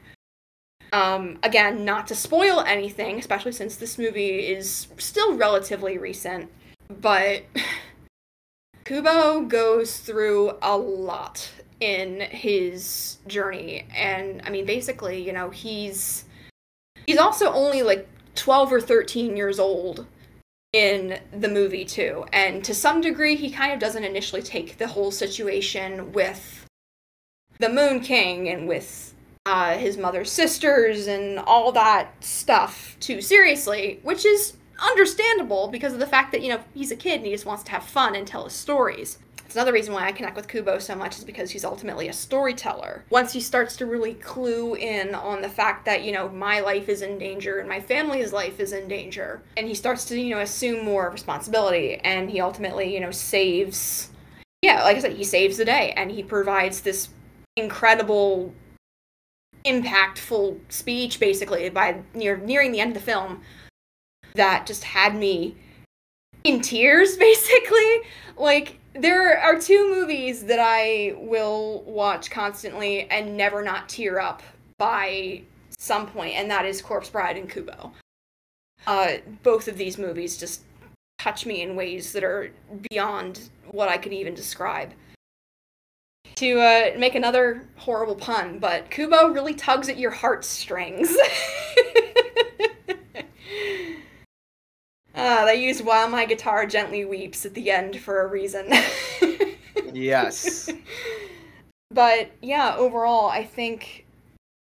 um, again, not to spoil anything, especially since this movie is still relatively recent, but Kubo goes through a lot in his journey. And I mean, basically, you know, he's he's also only like 12 or 13 years old in the movie too. And to some degree, he kind of doesn't initially take the whole situation with the Moon King and with uh, his mother's sisters and all that stuff too seriously, which is understandable because of the fact that, you know, he's a kid and he just wants to have fun and tell his stories. It's another reason why I connect with Kubo so much is because he's ultimately a storyteller. Once he starts to really clue in on the fact that, you know, my life is in danger and my family's life is in danger, and he starts to, you know, assume more responsibility and he ultimately, you know, saves yeah, like I said, he saves the day and he provides this incredible impactful speech basically by near nearing the end of the film that just had me in tears basically like there are two movies that I will watch constantly and never not tear up by some point and that is Corpse Bride and Kubo. Uh, both of these movies just touch me in ways that are beyond what I could even describe to uh, make another horrible pun, but Kubo really tugs at your heartstrings. uh, they use While My Guitar Gently Weeps at the end for a reason. yes. But yeah, overall, I think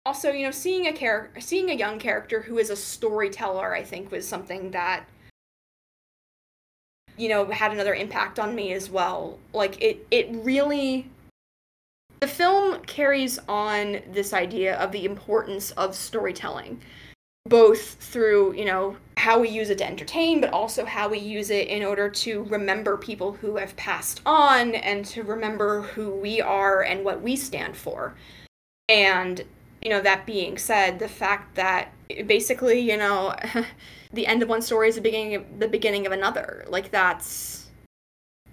also, you know, seeing a character, seeing a young character who is a storyteller, I think was something that you know had another impact on me as well. Like it, it really the film carries on this idea of the importance of storytelling, both through, you know, how we use it to entertain, but also how we use it in order to remember people who have passed on and to remember who we are and what we stand for. And, you know, that being said, the fact that basically, you know, the end of one story is the beginning of the beginning of another. Like that's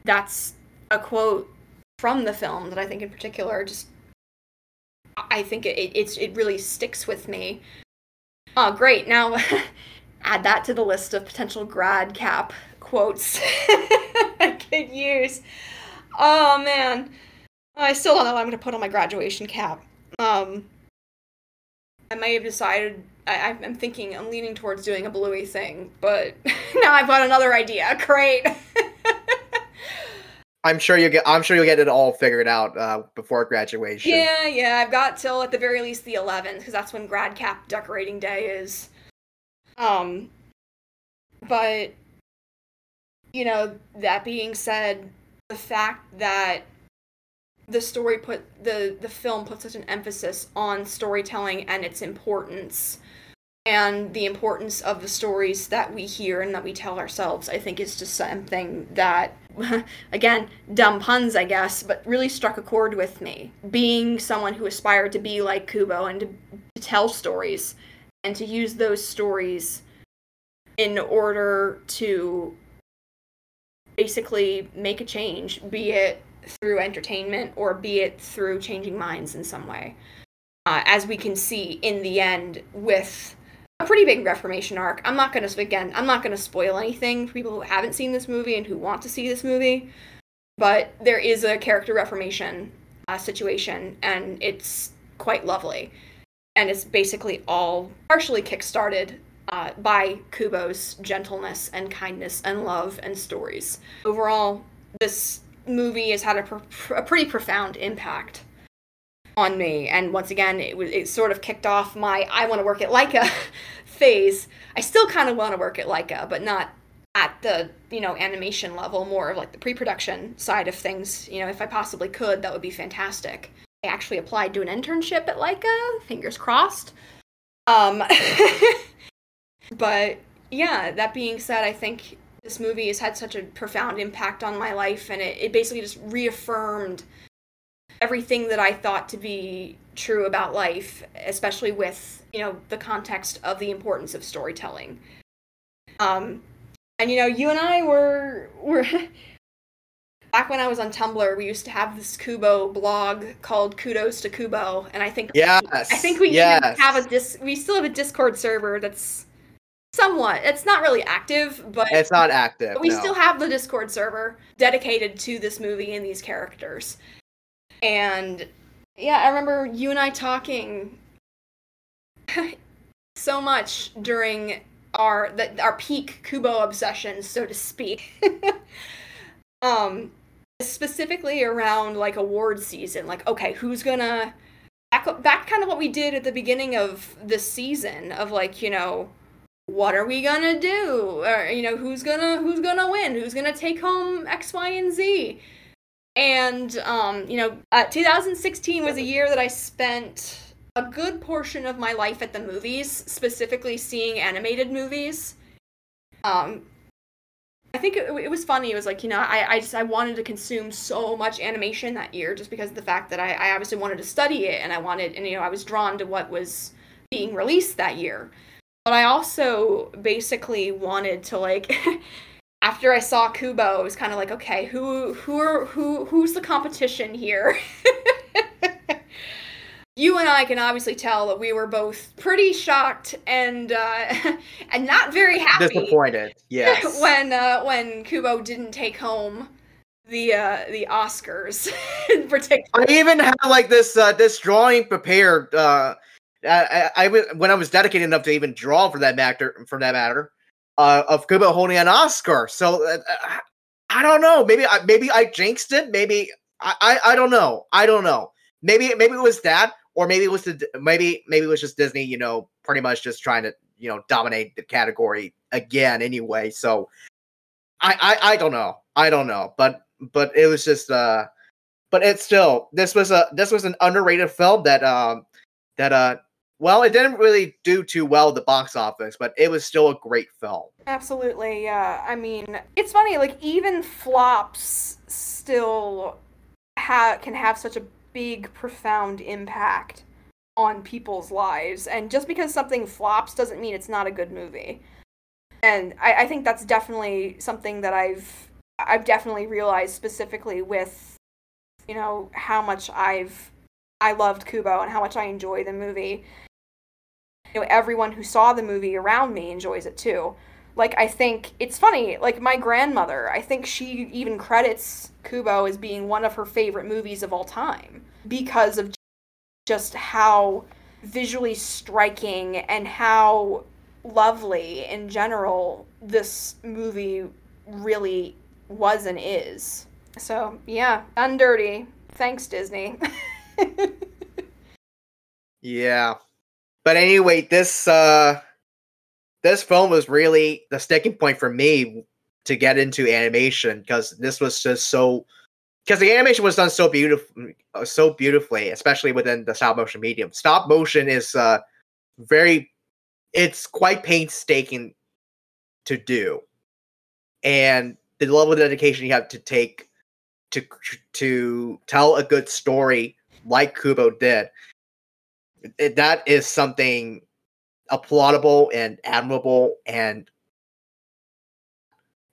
that's a quote from the film that I think in particular just I think it it's it really sticks with me. Oh, great. Now add that to the list of potential grad cap quotes I could use. Oh man. I still don't know what I'm going to put on my graduation cap. Um, I may have decided. I, I'm thinking. I'm leaning towards doing a bluey thing, but now I've got another idea. Great. I'm sure you get. I'm sure you'll get it all figured out uh, before graduation. Yeah, yeah. I've got till at the very least the 11th because that's when grad cap decorating day is. Um, but you know, that being said, the fact that the story put the the film put such an emphasis on storytelling and its importance and the importance of the stories that we hear and that we tell ourselves i think is just something that again dumb puns i guess but really struck a chord with me. Being someone who aspired to be like kubo and to, to tell stories and to use those stories in order to basically make a change be it through entertainment or be it through changing minds in some way uh, as we can see in the end with a pretty big reformation arc. I'm not gonna again, I'm not gonna spoil anything for people who haven't seen this movie and who want to see this movie, but there is a character reformation uh, situation, and it's quite lovely, and it's basically all partially kickstarted uh, by Kubo's gentleness and kindness and love and stories. Overall, this movie has had a, pr- a pretty profound impact on me. And once again, it was it sort of kicked off my I want to work at Laika phase. I still kind of want to work at Laika, but not at the you know animation level. More of like the pre-production side of things. You know, if I possibly could, that would be fantastic. I actually applied to an internship at Laika. Fingers crossed. Um, but yeah, that being said, I think this movie has had such a profound impact on my life, and it, it basically just reaffirmed everything that I thought to be true about life, especially with, you know, the context of the importance of storytelling. Um, and you know, you and I were were back when I was on Tumblr, we used to have this Kubo blog called Kudos to Kubo, and I think yes, I think we yes. have a dis we still have a Discord server that's somewhat it's not really active, but it's not active. But we no. still have the Discord server dedicated to this movie and these characters. And yeah, I remember you and I talking so much during our the, our peak Kubo obsession, so to speak. um, specifically around like award season, like okay, who's gonna back back kind of what we did at the beginning of the season of like you know what are we gonna do? Or you know who's gonna who's gonna win? Who's gonna take home x y and z? And, um, you know, uh, 2016 was a year that I spent a good portion of my life at the movies, specifically seeing animated movies. Um, I think it, it, was funny. It was like, you know, I, I just, I wanted to consume so much animation that year just because of the fact that I, I obviously wanted to study it and I wanted, and, you know, I was drawn to what was being released that year. But I also basically wanted to, like, after I saw Kubo, it was kind of like, okay, who who are who who's the competition here? you and I can obviously tell that we were both pretty shocked and uh, and not very happy. Disappointed, yes. when uh, when Kubo didn't take home the uh, the Oscars in particular. I even had like this uh, this drawing prepared. Uh, I, I, I when I was dedicated enough to even draw for that matter for that matter uh, of Kubo holding an Oscar. So uh, uh, I don't know. Maybe I maybe I jinxed it. Maybe I, I I don't know. I don't know. Maybe maybe it was that, or maybe it was the maybe maybe it was just Disney. You know, pretty much just trying to you know dominate the category again. Anyway, so I I, I don't know. I don't know. But but it was just uh. But it's still this was a this was an underrated film that um that uh well, it didn't really do too well at the box office, but it was still a great film. Absolutely, yeah. I mean, it's funny, like even flops still ha- can have such a big, profound impact on people's lives. And just because something flops doesn't mean it's not a good movie. And I, I think that's definitely something that I've I've definitely realized specifically with you know how much I've I loved Kubo and how much I enjoy the movie you know everyone who saw the movie around me enjoys it too Like I think it's funny, like my grandmother, I think she even credits Kubo as being one of her favorite movies of all time because of just how visually striking and how lovely in general this movie really was and is. So, yeah, undirty. Thanks, Disney. yeah. But anyway, this uh this film was really the sticking point for me to get into animation because this was just so because the animation was done so beautiful so beautifully especially within the stop motion medium. Stop motion is uh very it's quite painstaking to do. And the level of dedication you have to take to to tell a good story like kubo did that is something applaudable and admirable and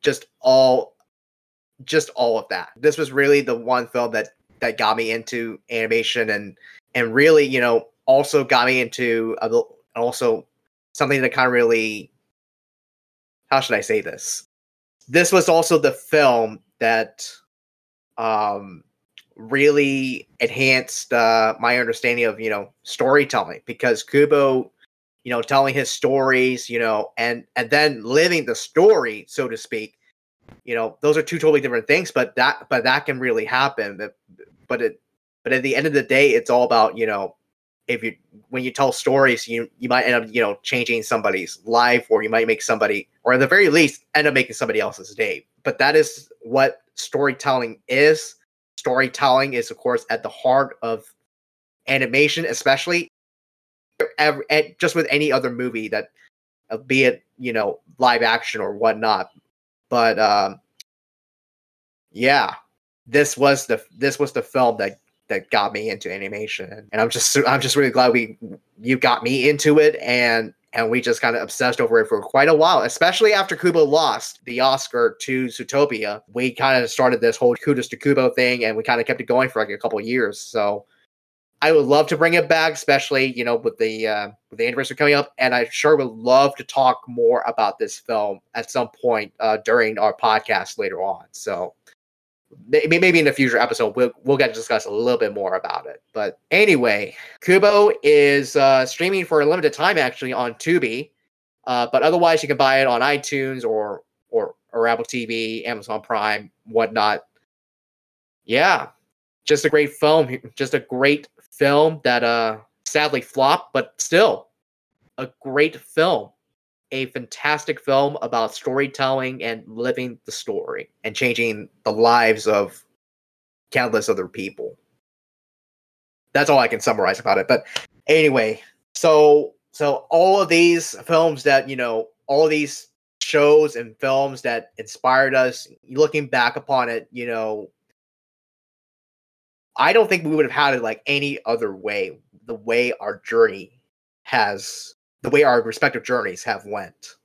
just all just all of that. This was really the one film that that got me into animation and and really you know also got me into a, also something that kind of really how should i say this? This was also the film that um really enhanced uh, my understanding of you know storytelling because Kubo, you know, telling his stories, you know, and and then living the story, so to speak. You know, those are two totally different things, but that but that can really happen. But but it but at the end of the day, it's all about you know if you when you tell stories, you you might end up you know changing somebody's life, or you might make somebody, or at the very least, end up making somebody else's day. But that is what storytelling is storytelling is of course at the heart of animation especially just with any other movie that uh, be it you know live action or whatnot but um yeah this was the this was the film that that got me into animation and i'm just i'm just really glad we you got me into it and and we just kind of obsessed over it for quite a while, especially after Kubo lost the Oscar to Zootopia. We kind of started this whole kudos to Kubo thing, and we kind of kept it going for like a couple years. So I would love to bring it back, especially you know with the uh, with the anniversary coming up, and I sure would love to talk more about this film at some point uh, during our podcast later on. So maybe in a future episode we'll, we'll get to discuss a little bit more about it but anyway kubo is uh, streaming for a limited time actually on tubi uh, but otherwise you can buy it on itunes or or or apple tv amazon prime whatnot yeah just a great film just a great film that uh sadly flopped but still a great film a fantastic film about storytelling and living the story and changing the lives of countless other people. That's all I can summarize about it. But anyway, so so all of these films that, you know, all these shows and films that inspired us, looking back upon it, you know, I don't think we would have had it like any other way, the way our journey has the way our respective journeys have went.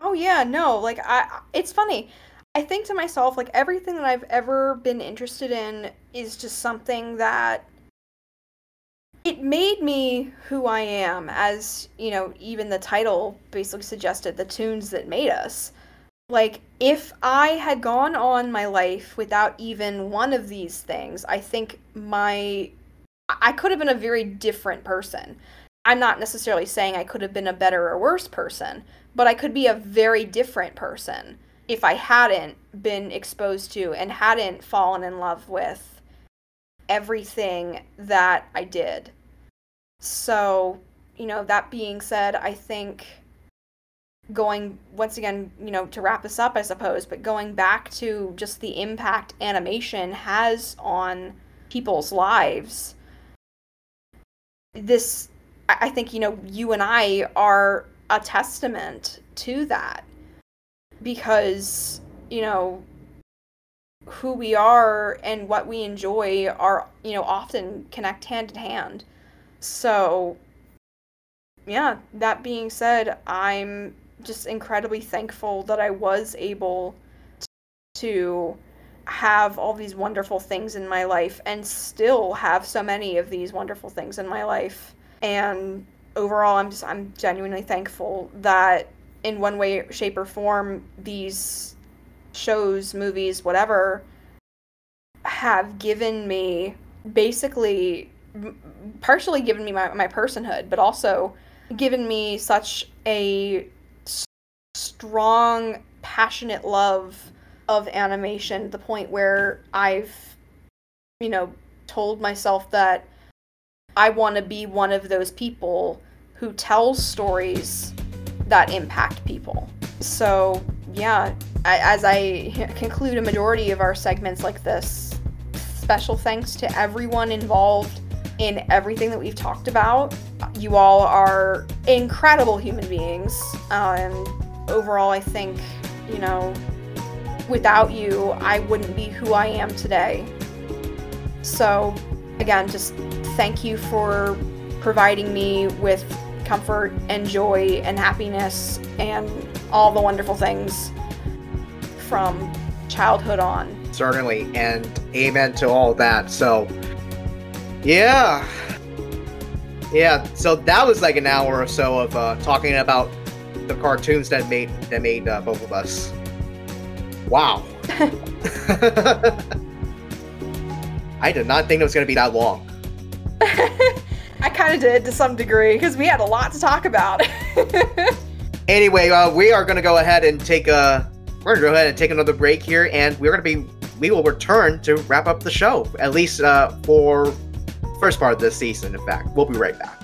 Oh yeah, no, like I it's funny. I think to myself like everything that I've ever been interested in is just something that it made me who I am as, you know, even the title basically suggested the Toons that made us. Like if I had gone on my life without even one of these things, I think my I could have been a very different person. I'm not necessarily saying I could have been a better or worse person, but I could be a very different person if I hadn't been exposed to and hadn't fallen in love with everything that I did. So, you know, that being said, I think going once again, you know, to wrap this up, I suppose, but going back to just the impact animation has on people's lives. This I think, you know, you and I are a testament to that because, you know, who we are and what we enjoy are, you know, often connect hand in hand. So, yeah, that being said, I'm just incredibly thankful that I was able to have all these wonderful things in my life and still have so many of these wonderful things in my life. And overall i'm just i'm genuinely thankful that in one way, shape, or form, these shows, movies, whatever, have given me basically partially given me my, my personhood, but also given me such a strong, passionate love of animation, the point where I've, you know, told myself that I want to be one of those people who tells stories that impact people. So, yeah, as I conclude a majority of our segments like this, special thanks to everyone involved in everything that we've talked about. You all are incredible human beings. And overall, I think, you know, without you, I wouldn't be who I am today. So, again, just thank you for providing me with comfort and joy and happiness and all the wonderful things from childhood on. Certainly, and amen to all that. So, yeah. Yeah, so that was like an hour or so of uh, talking about the cartoons that made that made uh, both of us. Wow. I did not think it was going to be that long. I kind of did to some degree because we had a lot to talk about. anyway, uh, we are going to go ahead and take a we're going to go ahead and take another break here, and we're going to be we will return to wrap up the show at least uh, for first part of this season. In fact, we'll be right back.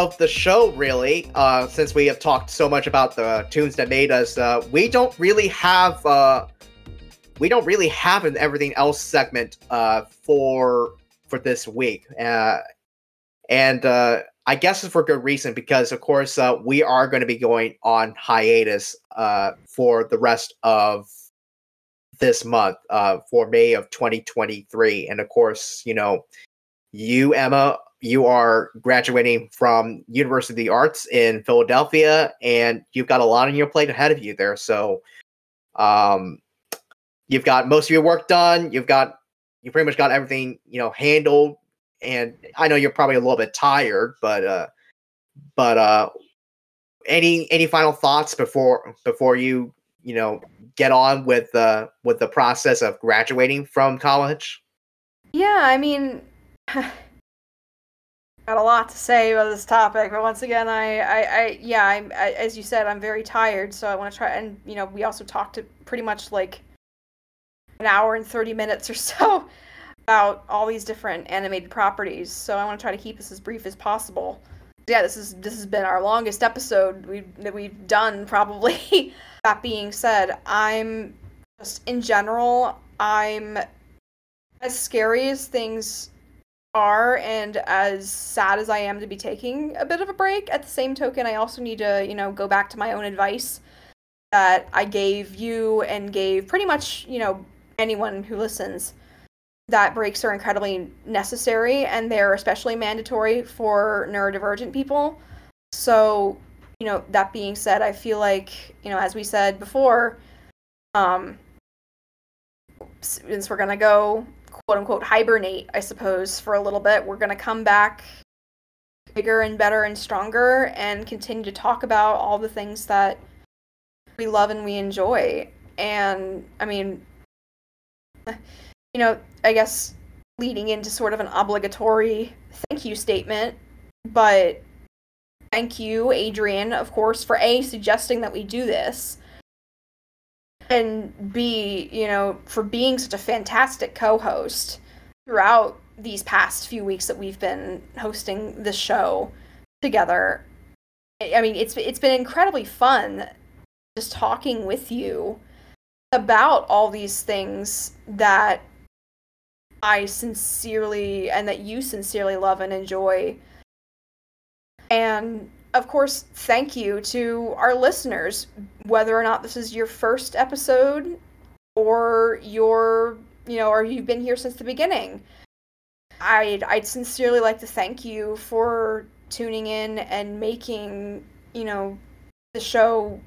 Of the show really uh since we have talked so much about the Toons that made us uh we don't really have uh we don't really have an everything else segment uh for for this week. Uh and uh I guess it's for good reason because of course uh we are going to be going on hiatus uh for the rest of this month uh for May of 2023 and of course you know you Emma you are graduating from University of the Arts in Philadelphia, and you've got a lot on your plate ahead of you there. So, um, you've got most of your work done. You've got you pretty much got everything you know handled, and I know you're probably a little bit tired, but uh, but uh, any any final thoughts before before you you know get on with the with the process of graduating from college? Yeah, I mean. got a lot to say about this topic, but once again, I, I, I yeah, I'm, I, as you said, I'm very tired, so I want to try. And you know, we also talked to pretty much like an hour and thirty minutes or so about all these different animated properties. So I want to try to keep this as brief as possible. Yeah, this is this has been our longest episode we that we've done probably. that being said, I'm just in general, I'm as scary as things are and as sad as I am to be taking a bit of a break, at the same token, I also need to, you know, go back to my own advice that I gave you and gave pretty much, you know, anyone who listens that breaks are incredibly necessary and they're especially mandatory for neurodivergent people. So, you know, that being said, I feel like, you know, as we said before, um, since we're gonna go quote unquote hibernate, I suppose, for a little bit, we're gonna come back bigger and better and stronger and continue to talk about all the things that we love and we enjoy. And I mean, you know, I guess leading into sort of an obligatory thank you statement, but thank you, Adrian, of course, for A, suggesting that we do this, and B, you know, for being such a fantastic co host throughout these past few weeks that we've been hosting the show together. I mean, it's it's been incredibly fun just talking with you about all these things that I sincerely and that you sincerely love and enjoy. And of course, thank you to our listeners, whether or not this is your first episode or your, you know, or you've been here since the beginning. I'd I'd sincerely like to thank you for tuning in and making, you know, the show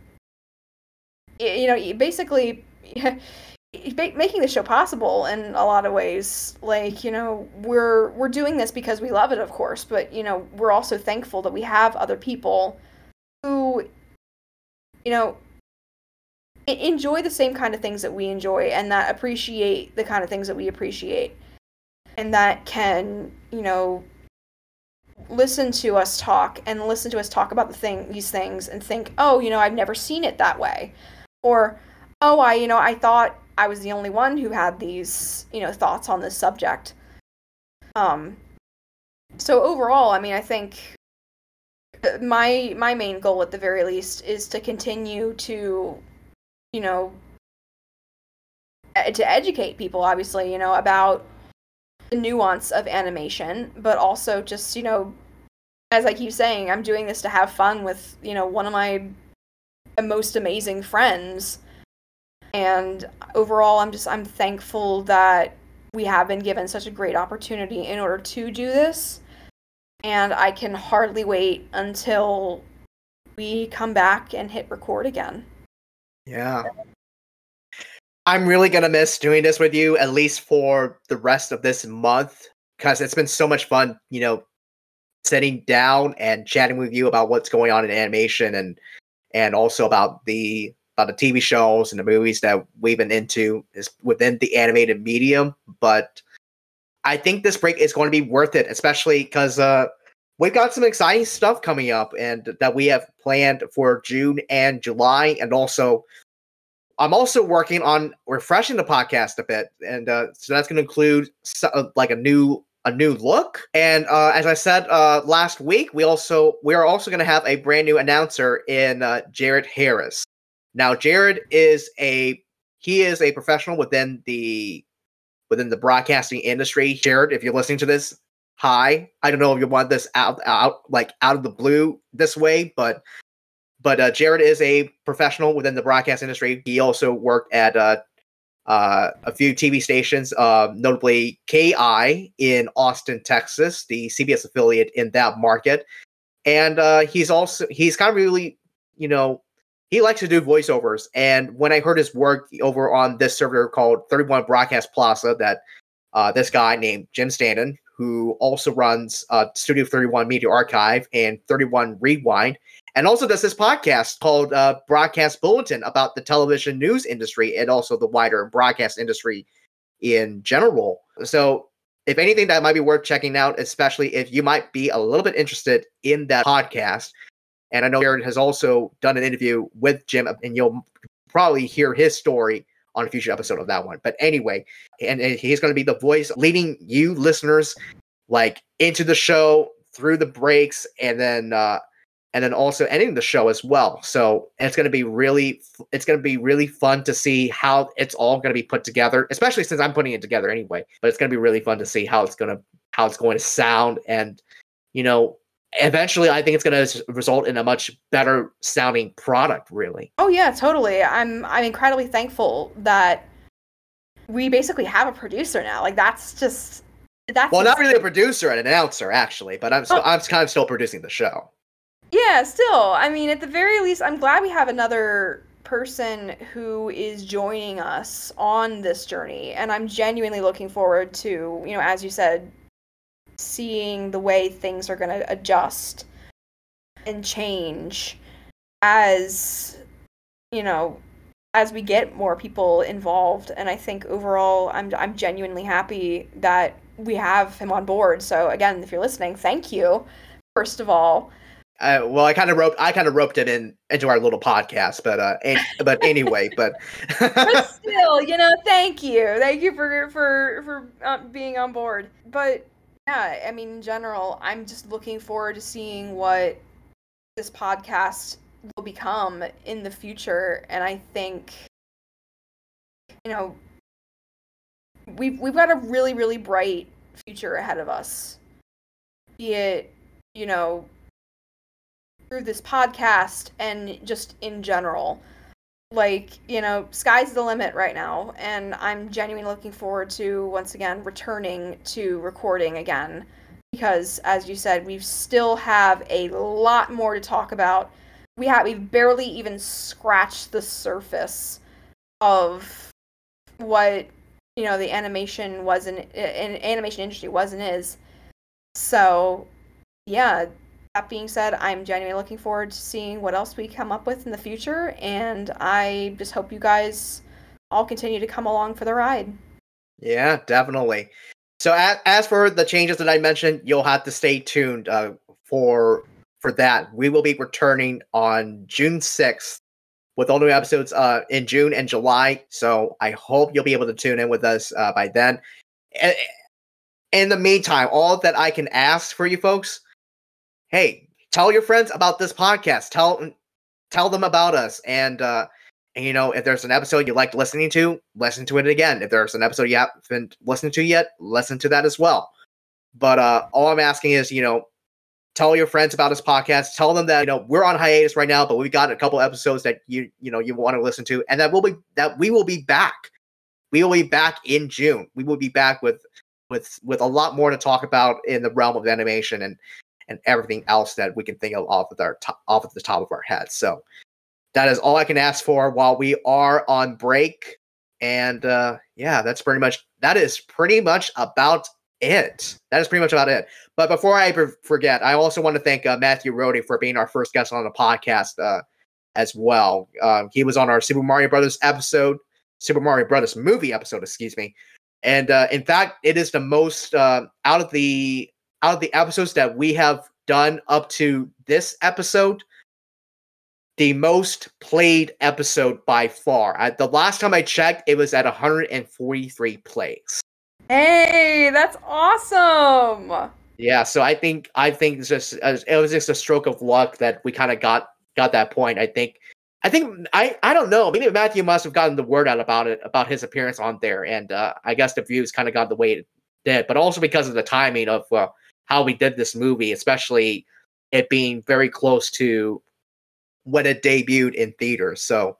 you know, basically making the show possible in a lot of ways. Like you know we're we're doing this because we love it of course but you know we're also thankful that we have other people who you know enjoy the same kind of things that we enjoy and that appreciate the kind of things that we appreciate. And that can you know listen to us talk and listen to us talk about the thing these things and think oh you know i've never seen it that way. Or oh i you know i thought I was the only one who had these, you know, thoughts on this subject. Um, so overall, I mean, I think my my main goal at the very least is to continue to, you know, to educate people, obviously, you know, about the nuance of animation, but also just, you know, as I keep saying, I'm doing this to have fun with, you know, one of my most amazing friends and overall i'm just i'm thankful that we have been given such a great opportunity in order to do this. And i can hardly wait until we come back and hit record again. Yeah. I'm really gonna miss doing this with you at least for the rest of this month because it's been so much fun you know sitting down and chatting with you about what's going on in animation and and also about the about the TV shows and the movies that we've been into is within the animated medium. But I think this break is going to be worth it, especially because uh, we've got some exciting stuff coming up and that we have planned for June and July. And also, I'm also working on refreshing the podcast a bit, and uh, so that's going to include so, uh, like a new a new look. And uh, as I said uh, last week, we also we are also going to have a brand new announcer in uh, Jared Harris. Now, Jared is a he is a professional within the within the broadcasting industry. Jared, if you're listening to this, hi. I don't know if you want this out out like out of the blue this way, but but uh, Jared is a professional within the broadcast industry. He also worked at uh, uh, a few TV stations, uh, notably KEYE in Austin, Texas, the CBS affiliate in that market. And uh, he's also he's kind of really, you know, he likes to do voiceovers. And when I heard his work over on this server called 31 Broadcast Plaza, that uh, this guy named Jim Stanton, who also runs uh, Studio 31 Media Archive and 31 Rewind, and also does this podcast called uh, Broadcast Bulletin about the television news industry and also the wider broadcast industry in general. So, if anything, that might be worth checking out, especially if you might be a little bit interested in that podcast. And I know Jared has also done an interview with Jim, and you'll probably hear his story on a future episode of that one. But anyway, and, and he's going to be the voice leading you listeners like into the show through the breaks, and then uh, and then also ending the show as well. So it's going to be really it's going to be really fun to see how it's all going to be put together, especially since I'm putting it together anyway. But it's going to be really fun to see how it's going to how it's going to sound and you know eventually i think it's going to result in a much better sounding product really. Oh yeah totally. I'm i'm incredibly thankful that we basically have a producer now. Like that's just that's well not really a producer an announcer actually but i'm oh. i'm kind of still producing the show. Yeah still. I mean at the very least i'm glad we have another person who is joining us on this journey and i'm genuinely looking forward to you know as you said seeing the way things are going to adjust and change as you know as we get more people involved. And i think overall i'm i'm genuinely happy that we have him on board. So again if you're listening thank you first of all. Uh, well, I kind of roped I kind of roped it in into our little podcast, but uh, but anyway, but but still, you know, thank you, thank you for for for uh, being on board. But yeah, I mean, in general, I'm just looking forward to seeing what this podcast will become in the future, and I think you know we've we've got a really really bright future ahead of us. Be it you know through this podcast and just in general. Like, you know, sky's the limit right now, and I'm genuinely looking forward to once again returning to recording again because as you said, we still have a lot more to talk about. We have we've barely even scratched the surface of what you know the animation was in, in animation industry was and is. So, yeah, that being said, I'm genuinely looking forward to seeing what else we come up with in the future, and I just hope you guys all continue to come along for the ride. Yeah, definitely. So as, as for the changes that I mentioned, you'll have to stay tuned uh, for for that. We will be returning on June 6th with all new episodes uh, in June and July. So I hope you'll be able to tune in with us uh, by then. In the meantime, all that I can ask for you folks hey, tell your friends about this podcast. Tell tell them about us. And uh and, you know, if there's an episode you liked listening to, listen to it again. If there's an episode you haven't listened to yet, listen to that as well. But uh all I'm asking is, you know, tell your friends about this podcast. Tell them that you know we're on hiatus right now, but we've got a couple episodes that you you know you want to listen to, and that we'll be that we will be back. We will be back in June. We will be back with with with a lot more to talk about in the realm of animation and and everything else that we can think of off of our top, off of the top of our heads. So that is all I can ask for while we are on break. And uh, yeah, that's pretty much that is pretty much about it. That is pretty much about it. But before I forget, I also want to thank uh, Matthew Rohde for being our first guest on the podcast uh, as well. Uh, he was on our Super Mario Brothers episode, Super Mario Brothers movie episode, excuse me. And uh, in fact, it is the most uh, out of the out of the episodes that we have done up to this episode, the most played episode by far. I, the last time I checked, it was at 143 plays. Hey, that's awesome. Yeah, so I think I think it's just it was just a stroke of luck that we kind of got got that point. I think I think I I don't know. Maybe Matthew must have gotten the word out about it about his appearance on there, and uh, I guess the views kind of got the way it did. But also because of the timing of uh, how we did this movie, especially it being very close to when it debuted in theaters. So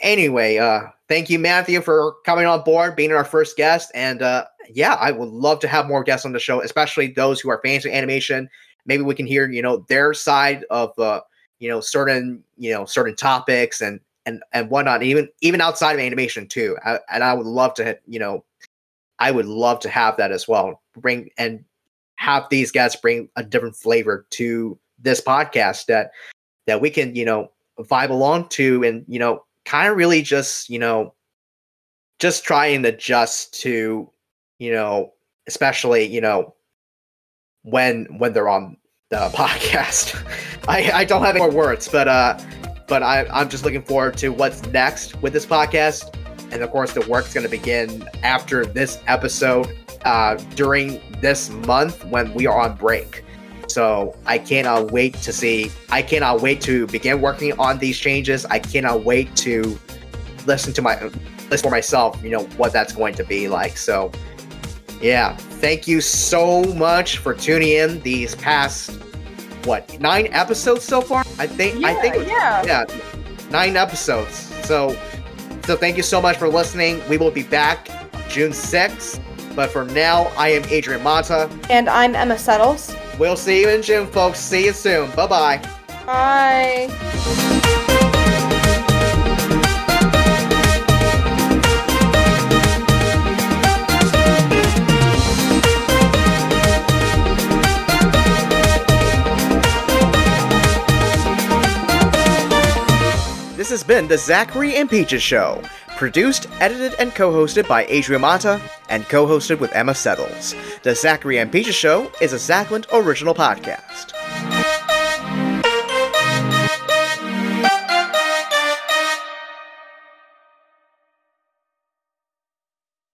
anyway, uh thank you Matthew for coming on board, being our first guest and uh yeah, I would love to have more guests on the show, especially those who are fans of animation. Maybe we can hear, you know, their side of uh, you know, certain, you know, certain topics and and and whatnot, even even outside of animation too. I, and I would love to, you know, I would love to have that as well. Bring and have these guys bring a different flavor to this podcast that that we can you know vibe along to and you know kind of really just you know just try and adjust to you know especially you know when when they're on the podcast. I i don't have any more words but uh but i i'm just looking forward to what's next with this podcast and of course the work's going to begin after this episode uh, during this month when we are on break. So I cannot wait to see. I cannot wait to begin working on these changes. I cannot wait to listen to my listen for myself. You know what that's going to be like. So yeah, thank you so much for tuning in these past what nine episodes so far. I think. Yeah, I think. Yeah. Yeah, nine episodes. So so thank you so much for listening. We will be back June sixth. But for now, I am Adrian Mata. And I'm Emma Settles. We'll see you in June, folks. See you soon. Bye-bye. Bye. Has been the Sachairi and Peaches Show, produced, edited, and co-hosted by Adrian Mata, and co-hosted with Emma Settles. The Sachairi and Peaches Show is a Sachland original podcast.